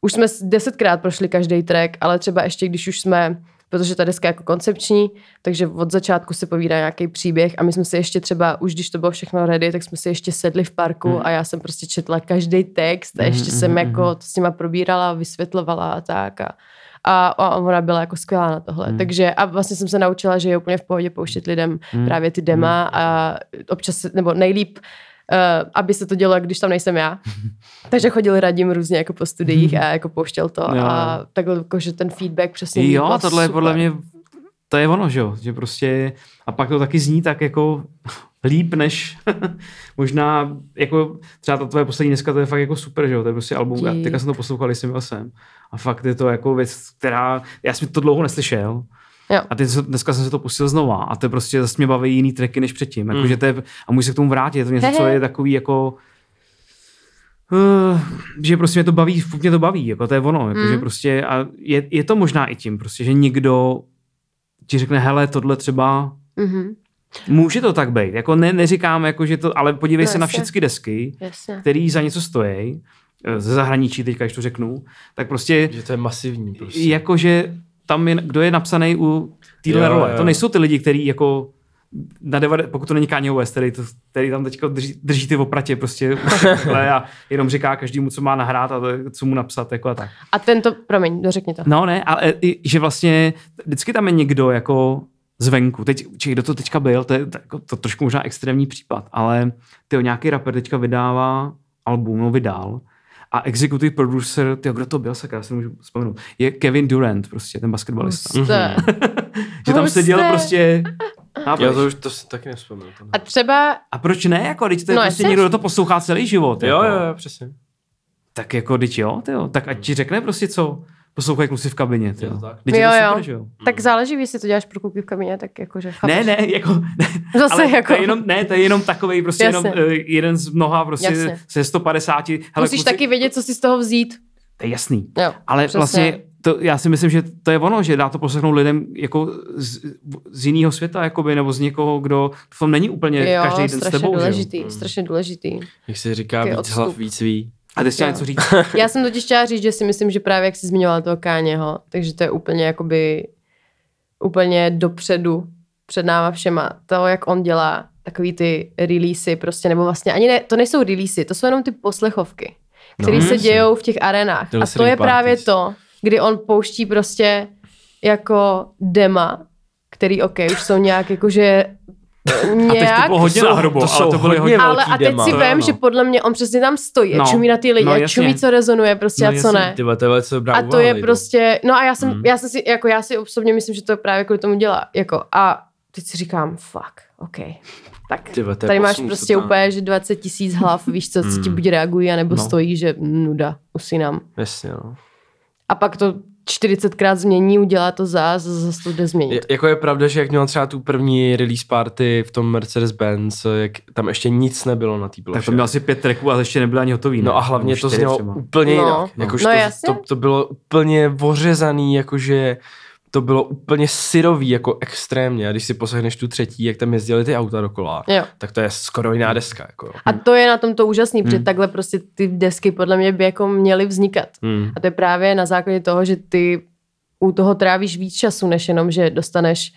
už jsme desetkrát prošli každý track, ale třeba ještě když už jsme protože ta deska je jako koncepční, takže od začátku se povídá nějaký příběh a my jsme si ještě třeba, už když to bylo všechno ready, tak jsme si ještě sedli v parku Mhm. a já jsem prostě četla každý text a ještě jsem jako to s nima probírala, vysvětlovala a tak a, a, a ona byla jako skvělá na tohle. Mhm. Takže a vlastně jsem se naučila, že je úplně v pohodě pouštět lidem Mhm. právě ty dema a občas, nebo nejlíp, uh, aby se to dělo, když tam nejsem já. Takže chodil radím různě jako po studiích a jako pouštěl to Jo. a takhle jako, že ten feedback přesně Jo, tohle je super. podle mě, to je ono, že jo, že prostě, a pak to taky zní tak jako líp, než možná, jako třeba ta tvoje poslední dneska, to je fakt jako super, že jo, to je prostě album, já Dík. teďka jsem to poslouchal, jsem byl sem, a fakt je to jako věc, která, já jsem to dlouho neslyšel, Jo. a teď, dneska jsem se to pustil znova a to je prostě zase mě baví jiný tracky než předtím. Jako, Mm. že to je, a můžu se k tomu vrátit, je to něco, co je takový jako Uh, že prostě mě to baví, mě to baví, jako to je ono, jako, Mm. že prostě a je, je, to možná i tím, prostě, že někdo ti řekne, hele, tohle třeba, Mhm, může to tak být, jako ne, neříkám, jako, že to, ale podívej No, se na všechny desky, jasně. který za něco stojí, eh, ze zahraničí teďka, když to řeknu, tak prostě Že to je masivní prostě. jakože tam je, kdo je napsaný u téhle role. jo. To nejsou ty lidi, kteří jako na devade, pokud to není Kanye West, který, to, který tam teď drží, drží ty opratě prostě a jenom říká každému, co má nahrát a to, co mu napsat jako a tak. A tento, promiň, dořekni to. No ne, ale že vlastně vždycky tam je někdo jako zvenku. Teď, či kdo to teďka byl, to je to, jako, to trošku možná extrémní případ, ale ty nějaký rapper teďka vydává album, no vydal a executive producer, ty kdo to byl, sakra, já si můžu vzpomenout, je Kevin Durant, prostě ten basketbalista. Puste. Že tam seděl Puste. Prostě... Já to už to si taky nevzpomínám. A třeba, A proč ne? Jako, teď to je No, prostě jasně. někdo, kdo to poslouchá celý život. Jo, jako. jo, jo, přesně. Tak jako, teď jo, tyjo. Tak ať ti řekne prostě co. Poslouchají kluci v kabině. Tyjo. to tak. Teď Jo, to jo. super, že jo? tak záleží, jestli to děláš pro kluky v kabině, tak jakože chápeš. Ne, ne, jako, ne, Zase ale jako- to je jenom, ne, to je jenom takový prostě Jasně. jenom uh, jeden z mnoha prostě Jasně. se 150. Hele, Musíš kluci, taky vědět, co si z toho vzít. To je jasný. Jo, Ale přesně. vlastně to, já si myslím, že to je ono, že dá to poslechnout lidem jako z, z jiného světa, jakoby, nebo z někoho, kdo v tom není úplně Jo, každý den s strašně tebou. že jo? důležitý, strašně důležitý. Jak se říká, Takový víc odstup. hlav, víc ví. A ty jsi chtěla něco říct? Já jsem totiž chtěla říct, že si myslím, že právě jak jsi zmiňovala toho Káněho, takže to je úplně jakoby úplně dopředu před náma všema. To, jak on dělá takový ty releasy prostě, nebo vlastně ani ne, to nejsou releasy, to jsou jenom ty poslechovky, které No, se dějou v těch arenách. A to je právě parties. to, kdy on pouští prostě jako dema, který, ok, už jsou nějak jakože A teď nějak to bylo hodně To jsou- na hrubo, to ale to byly hodně ale a teď dema. si vím, že podle mě on přesně tam stojí a No. čumí na ty lidi No, a čumí, co rezonuje prostě No, a co ne. Ty vole, to je velice dobrá A to je prostě, no a já jsem, Mm. já jsem si, jako já si osobně myslím, že to právě kvůli tomu dělá, jako a teď si říkám, fuck, ok, tak Ty vole, to je tady máš prostě totální. úplně, že 20 tisíc hlav, víš co, co ti Mm. buď reagují, anebo No. stojí, že nuda, usínám. Jasně, no. A pak to 40krát změní, udělá to zás, zase to jde změnit. Je, jako je pravda, že jak měl třeba tu první release party v tom Mercedes-Benz, jak tam ještě nic nebylo na té ploše. Tak to měl asi pět tracků a ještě nebyl ani hotový. ne? No a hlavně to znělo třeba. úplně No. jinak. No. Jakože No to, jasně. to, to, bylo úplně ořezaný, jakože to bylo úplně syrový, jako extrémně. A když si poslechneš tu třetí, jak tam jezdili ty auta dokola, Jo. tak to je skoro jiná deska. Jako. A to je na tom to úžasný, protože Hmm. takhle prostě ty desky podle mě by jako měly vznikat. Hmm. A to je právě na základě toho, že ty u toho trávíš víc času, než jenom, že dostaneš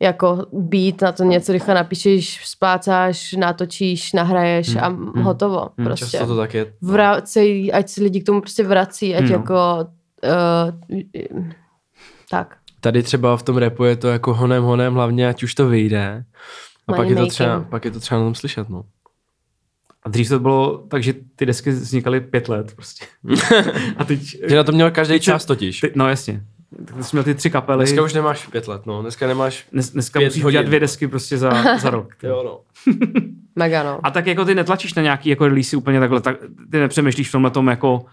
jako být na to něco rychle napíšeš, splácáš, natočíš, nahraješ a Hmm. hotovo. Hmm. Prostě. Často to tak je. Vracej, ať se lidi k tomu prostě vrací, ať No. jako uh, tak. Tady třeba v tom repu je to jako honem honem hlavně, ať už to vyjde. A pak je, to třeba, pak je to třeba na tom slyšet, no. A dřív to bylo tak, že ty desky vznikaly pět let prostě. a teď... Že na to měl každý Teď čas totiž. Ty, no jasně. Tak ty jsi měl ty tři kapely. Dneska už nemáš pět let, no. Dneska nemáš... Dnes, dneska musíš udělat dvě desky prostě za, za rok. Jo, no. Mega no. A tak jako ty netlačíš na nějaký jako release úplně takhle, tak ty nepřemýšlíš v tomhle tom jako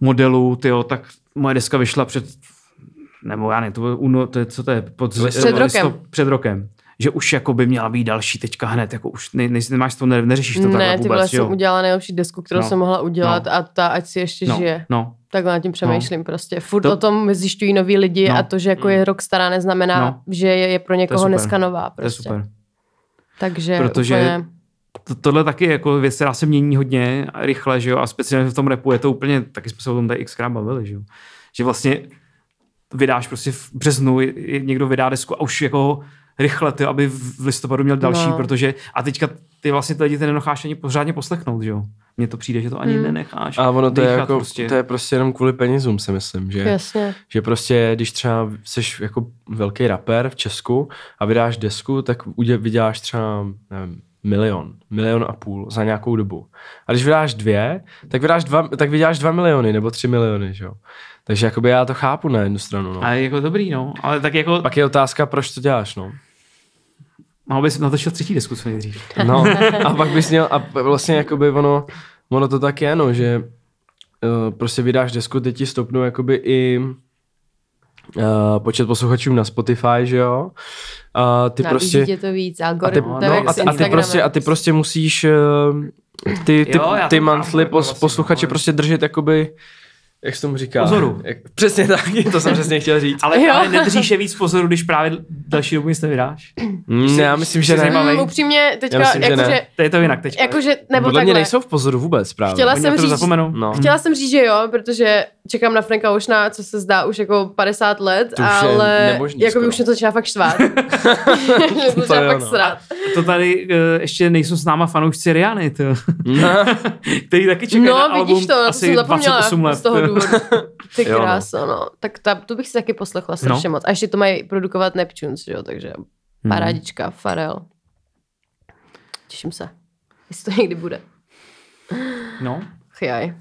modelu, tyjo, tak moje deska vyšla před, nebo já ne, to, bylo uno, to je, co to je, pod, Před rokem. před rokem. Že už jako by měla být další teďka hned, jako už ne, ne, nemáš to, ne, neřešíš to takhle ne, ty vole, vůbec, jsem udělala nejlepší desku, kterou No. jsem mohla udělat No. a ta, ať si ještě no, žije. no, Takhle nad tím přemýšlím prostě. Furt To- o tom zjišťují noví lidi No. a to, že jako je rok stará, neznamená, No. že je, je pro někoho super. dneska nová. to je Prostě. super. Takže Protože úplně, To, tohle taky je jako věc, která se mění hodně rychle, že jo, a speciálně v tom repu je to úplně, taky jsme se o tom tady xkrát bavili, že jo, že vlastně vydáš prostě v březnu, někdo vydá desku a už jako rychle, ty, aby v listopadu měl další, No. protože a teďka ty vlastně ty lidi ty nenecháš ani pořádně poslechnout, že jo? Mně to přijde, že to ani Hmm. nenecháš. A ono to je, jako, prostě. to je prostě jenom kvůli penězům, si myslím, že, Jasně. že prostě, když třeba jsi jako velký rapper v Česku a vydáš desku, tak udě, vyděláš třeba nevím, milion, milion a půl za nějakou dobu. A když vydáš dvě, tak, vydáš dva, tak vyděláš dva miliony nebo tři miliony, že jo. Takže jakoby já to chápu na jednu stranu, no. A je jako dobrý, no. Ale tak jako, Pak je otázka, proč to děláš, no. mohl bys natočil třetí desku co nejdřív. No, a pak bys měl, a vlastně jakoby ono, ono to tak je, no, že uh, prostě vydáš desku, teď ti stopnou jakoby i uh, počet posluchačů na Spotify, že jo? A ty Nabízí prostě... tě to víc, A ty, algoritm, no, no, a, ty, a, ty prostě, a ty prostě musíš uh, ty, ty, Jo, ty monthly pos, vlastně, posluchače no. prostě držet jakoby, jak se tomu říká? Pozoru. Jak, přesně tak, to jsem přesně chtěl říct. Ale, Jo. ale nedržíš je víc pozoru, když právě další dobu nic nevydáš. Mm, já myslím, že ne. Mm, upřímně, teďka, Já myslím, že ne. jakože, To je to jinak teď. jakože, nebo Podle mě takhle. nejsou v pozoru vůbec právě. Chtěla Oni jsem říct. No. Chtěla jsem říct, že jo, protože čekám na Franka Oceana, co se zdá už jako 50 let, To už je ale nemožný jako by už mě to začíná fakt štvát. Mě to To začíná fakt no. srát. To tady uh, ještě nejsou s náma fanoušci Riany, to, No. který taky čekají na No, album vidíš to, na to asi jsem zapomněla 28 let. z toho důvodu. Ty Jo, no. kráso, no. Tak ta, to bych si taky poslechla strašně No. moc. A ještě to mají produkovat Neptunes, že jo, takže Hmm. parádička, Farel. Těším se. Jestli to někdy bude. No. Chyjaj.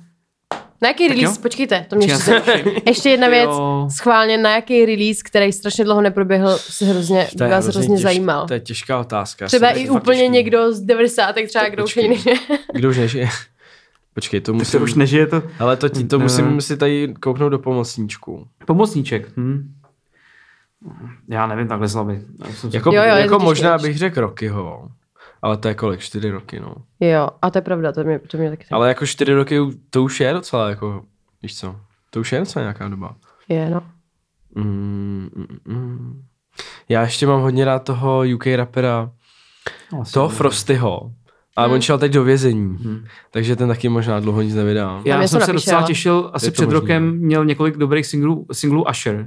Na jaký Tak release? jo. Počkejte, to mě ještě. Ještě jedna věc, Jo. schválně, na jaký release, který strašně dlouho neproběhl, se hrozně, To vás hrozně těž- zajímal. To je těžká otázka. Třeba i úplně těžký. někdo z 90. třeba, kdo už nežije. Kdo už nežije? Počkej, to To musím... už nežije to. Ale to, ti, to musím si tady kouknout do pomocníčku. Pomocníček. Hm. Já nevím, takhle slabý. Já jsem si- Jako, Jo, jo, je to jako možná určitě. bych řekl Rockyho. Ale to je kolik? Čtyři roky, no. Jo, a to je pravda, to mě, to mě taky Ale jako čtyři roky, to už je docela jako, víš co, to už je docela nějaká doba. je, no. Mm, mm, mm. Já ještě mám hodně rád toho UK rapera, No, asi toho ne. Frostyho. Ale on šel teď do vězení, takže ten taky možná dlouho nic nevydá. Já něco jsem se docela těšil, asi před možný. rokem měl několik dobrých singlů, singlů Usher.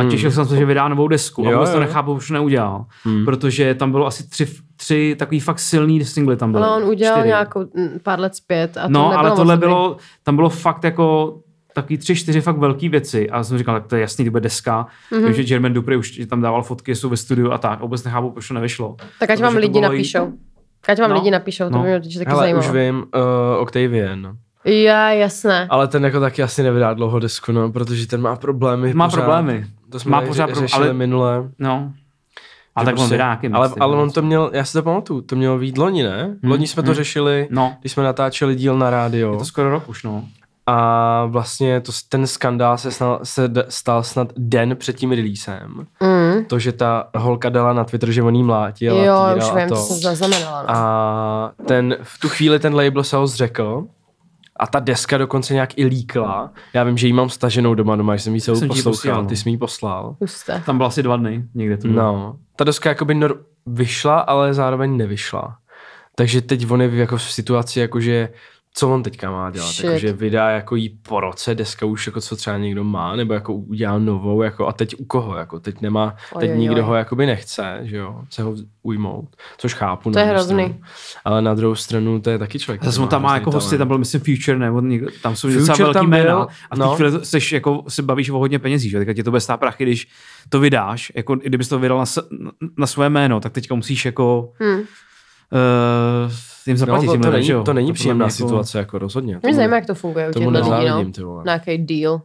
A těšil jsem se, že vydá novou desku. Jo, a vůbec to nechápu, už neudělal. Hmm. Protože tam bylo asi tři, tři takový fakt silný singly tam byly. Ale on udělal Čtyři. nějakou mm, pár let zpět a to No, nebylo ale tohle bylo, tam bylo fakt jako takový tři, čtyři fakt velký věci. A já jsem říkal, tak to je jasný, to bude deska. Mhm. Mm-hmm. Vím, že Jermaine Dupri už tam dával fotky, jsou ve studiu a tak. A vůbec nechápu, proč to nevyšlo. Tak ať vám lidi jí- napíšou. Ať vám No, lidi napíšou, to no. by mě určitě taky Hele, zajímalo. už vím, uh, Octavian. Já, jasné. Ale ten jako taky asi nevydá dlouho desku, no, protože ten má problémy. Má pořád. problémy. To jsme Má pořád pro- řešili ale- minule. No. A tak on prostě- vydá nějaký ale, mixtape, ale on no. to měl, já si to pamatuju, to mělo být loni, ne? Loni jsme to hmm. řešili, No, když jsme natáčeli díl na rádio. je to skoro rok už, no. A vlastně to, ten skandál se, snal, se d- stal snad den před tím releasem. Mm. To, že ta holka dala na Twitter, že on jí mlátil Jo, a už vím, to to. jsem zaznamenala. No. A ten, v tu chvíli ten label se ho zřekl a ta deska dokonce nějak i líkla. Já vím, že jí mám staženou doma doma, že jsem jí celou Jsem ji poslouchal, ty jsi mi ji poslal. Husté. Tam bylo asi dva dny, někde to bylo. No, ta deska jakoby nor- vyšla, ale zároveň nevyšla. Takže teď on je v- jako v situaci, jakože co on teďka má dělat? Shit. Jakože vydá jako jí po roce deska už jako co třeba někdo má, nebo jako udělá novou, jako a teď u koho, jako teď nemá, teď Ojojoj. nikdo ho jakoby nechce, že jo, se ho ujmout, což chápu. To je na hrozný. stranu. Ale na druhou stranu to je taky člověk. Zase on tam má jako hosty, tam byl myslím Future nebo někdo, tam jsou Future docela velký tam byl, jména a v no. chvíli seš, jako, se bavíš o hodně penězí, že? teďka ti to bude stát prachy, když to vydáš, jako kdybys to vydal na, s- na své jméno, tak teďka musíš jako Hmm. Uh, jim zaplatit No, to, tím to, není, že jo? to není podle příjemná jako, situace, jako rozhodně. Mě zajímá, jak to funguje u těchto lidí, no. nezávidím, ty vole. Na jaký deal.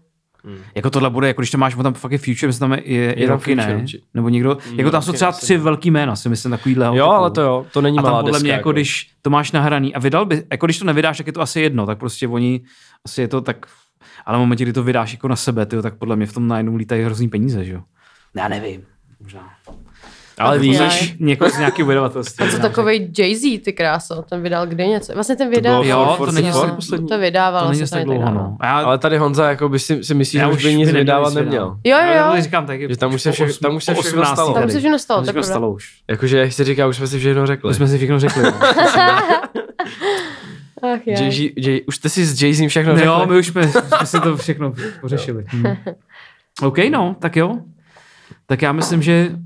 Jako tohle bude, jako když tam máš, tam fakt je Future, myslím, tam je, je, je roky, Future, ne? určitě. Nebo někdo, jako tam jsou třeba tři velký jména, si myslím, takovýhle. Jo, ale to jo, to není A tam malá podle deska. mě, jako když to máš nahraný a vydal by, jako když to nevydáš, tak je to asi jedno, tak prostě oni, asi je to tak, ale v momentě, kdy to vydáš jako na sebe, tyjo, tak podle mě v tom najednou lítají hrozný peníze, že jo? Já nevím, možná. Ale Tak víš, já- Někoho z nějakého vydavatelství. A co takový Jay-Z, ty kráso, ten vydal kde něco? Vlastně ten vydal, bylo Jo, For to není se- poslední. to vydával, to není vlastně tak to dlouho, no. Já, Ale tady Honza jako by si, si myslí, že já už by nic vydávat neměl. Jo, jo, Já to jo. říkám tak. Že tam už se vše- tam už se všechno 18. stalo. Tam tady. se všechno stalo, to všechno pravda. stalo už. Jakože, jak jsi říkal, už jsme si všechno řekli. Už jsme si všechno řekli. Ach, já. Jay, Jay, už jste si s Jay-Z všechno No řekli? jo, my už jsme, jsme si to všechno pořešili. Hm. OK, no, tak jo. Tak já myslím, že uh,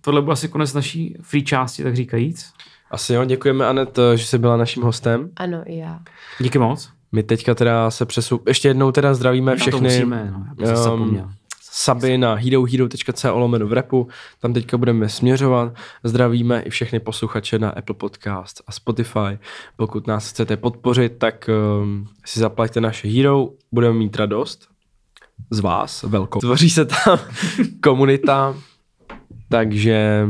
tohle byl asi konec naší free části, tak říkajíc. Asi jo, děkujeme Anet, že jsi byla naším hostem. Ano, i já. Díky moc. My teďka teda se přesu... Ještě jednou teda zdravíme Na to všechny musíme, no, já um, zapomněl. suby na herohero.co lomeno v repu. Tam teďka budeme směřovat. Zdravíme i všechny posluchače na Apple Podcast a Spotify. Pokud nás chcete podpořit, tak um, si zaplaťte naše Hero. Budeme mít radost z vás velkou. Tvoří se tam komunita, takže,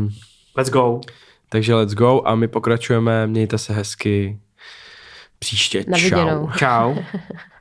Let's go. takže let's go a my pokračujeme. Mějte se hezky. Příště. Na Čau. Čau.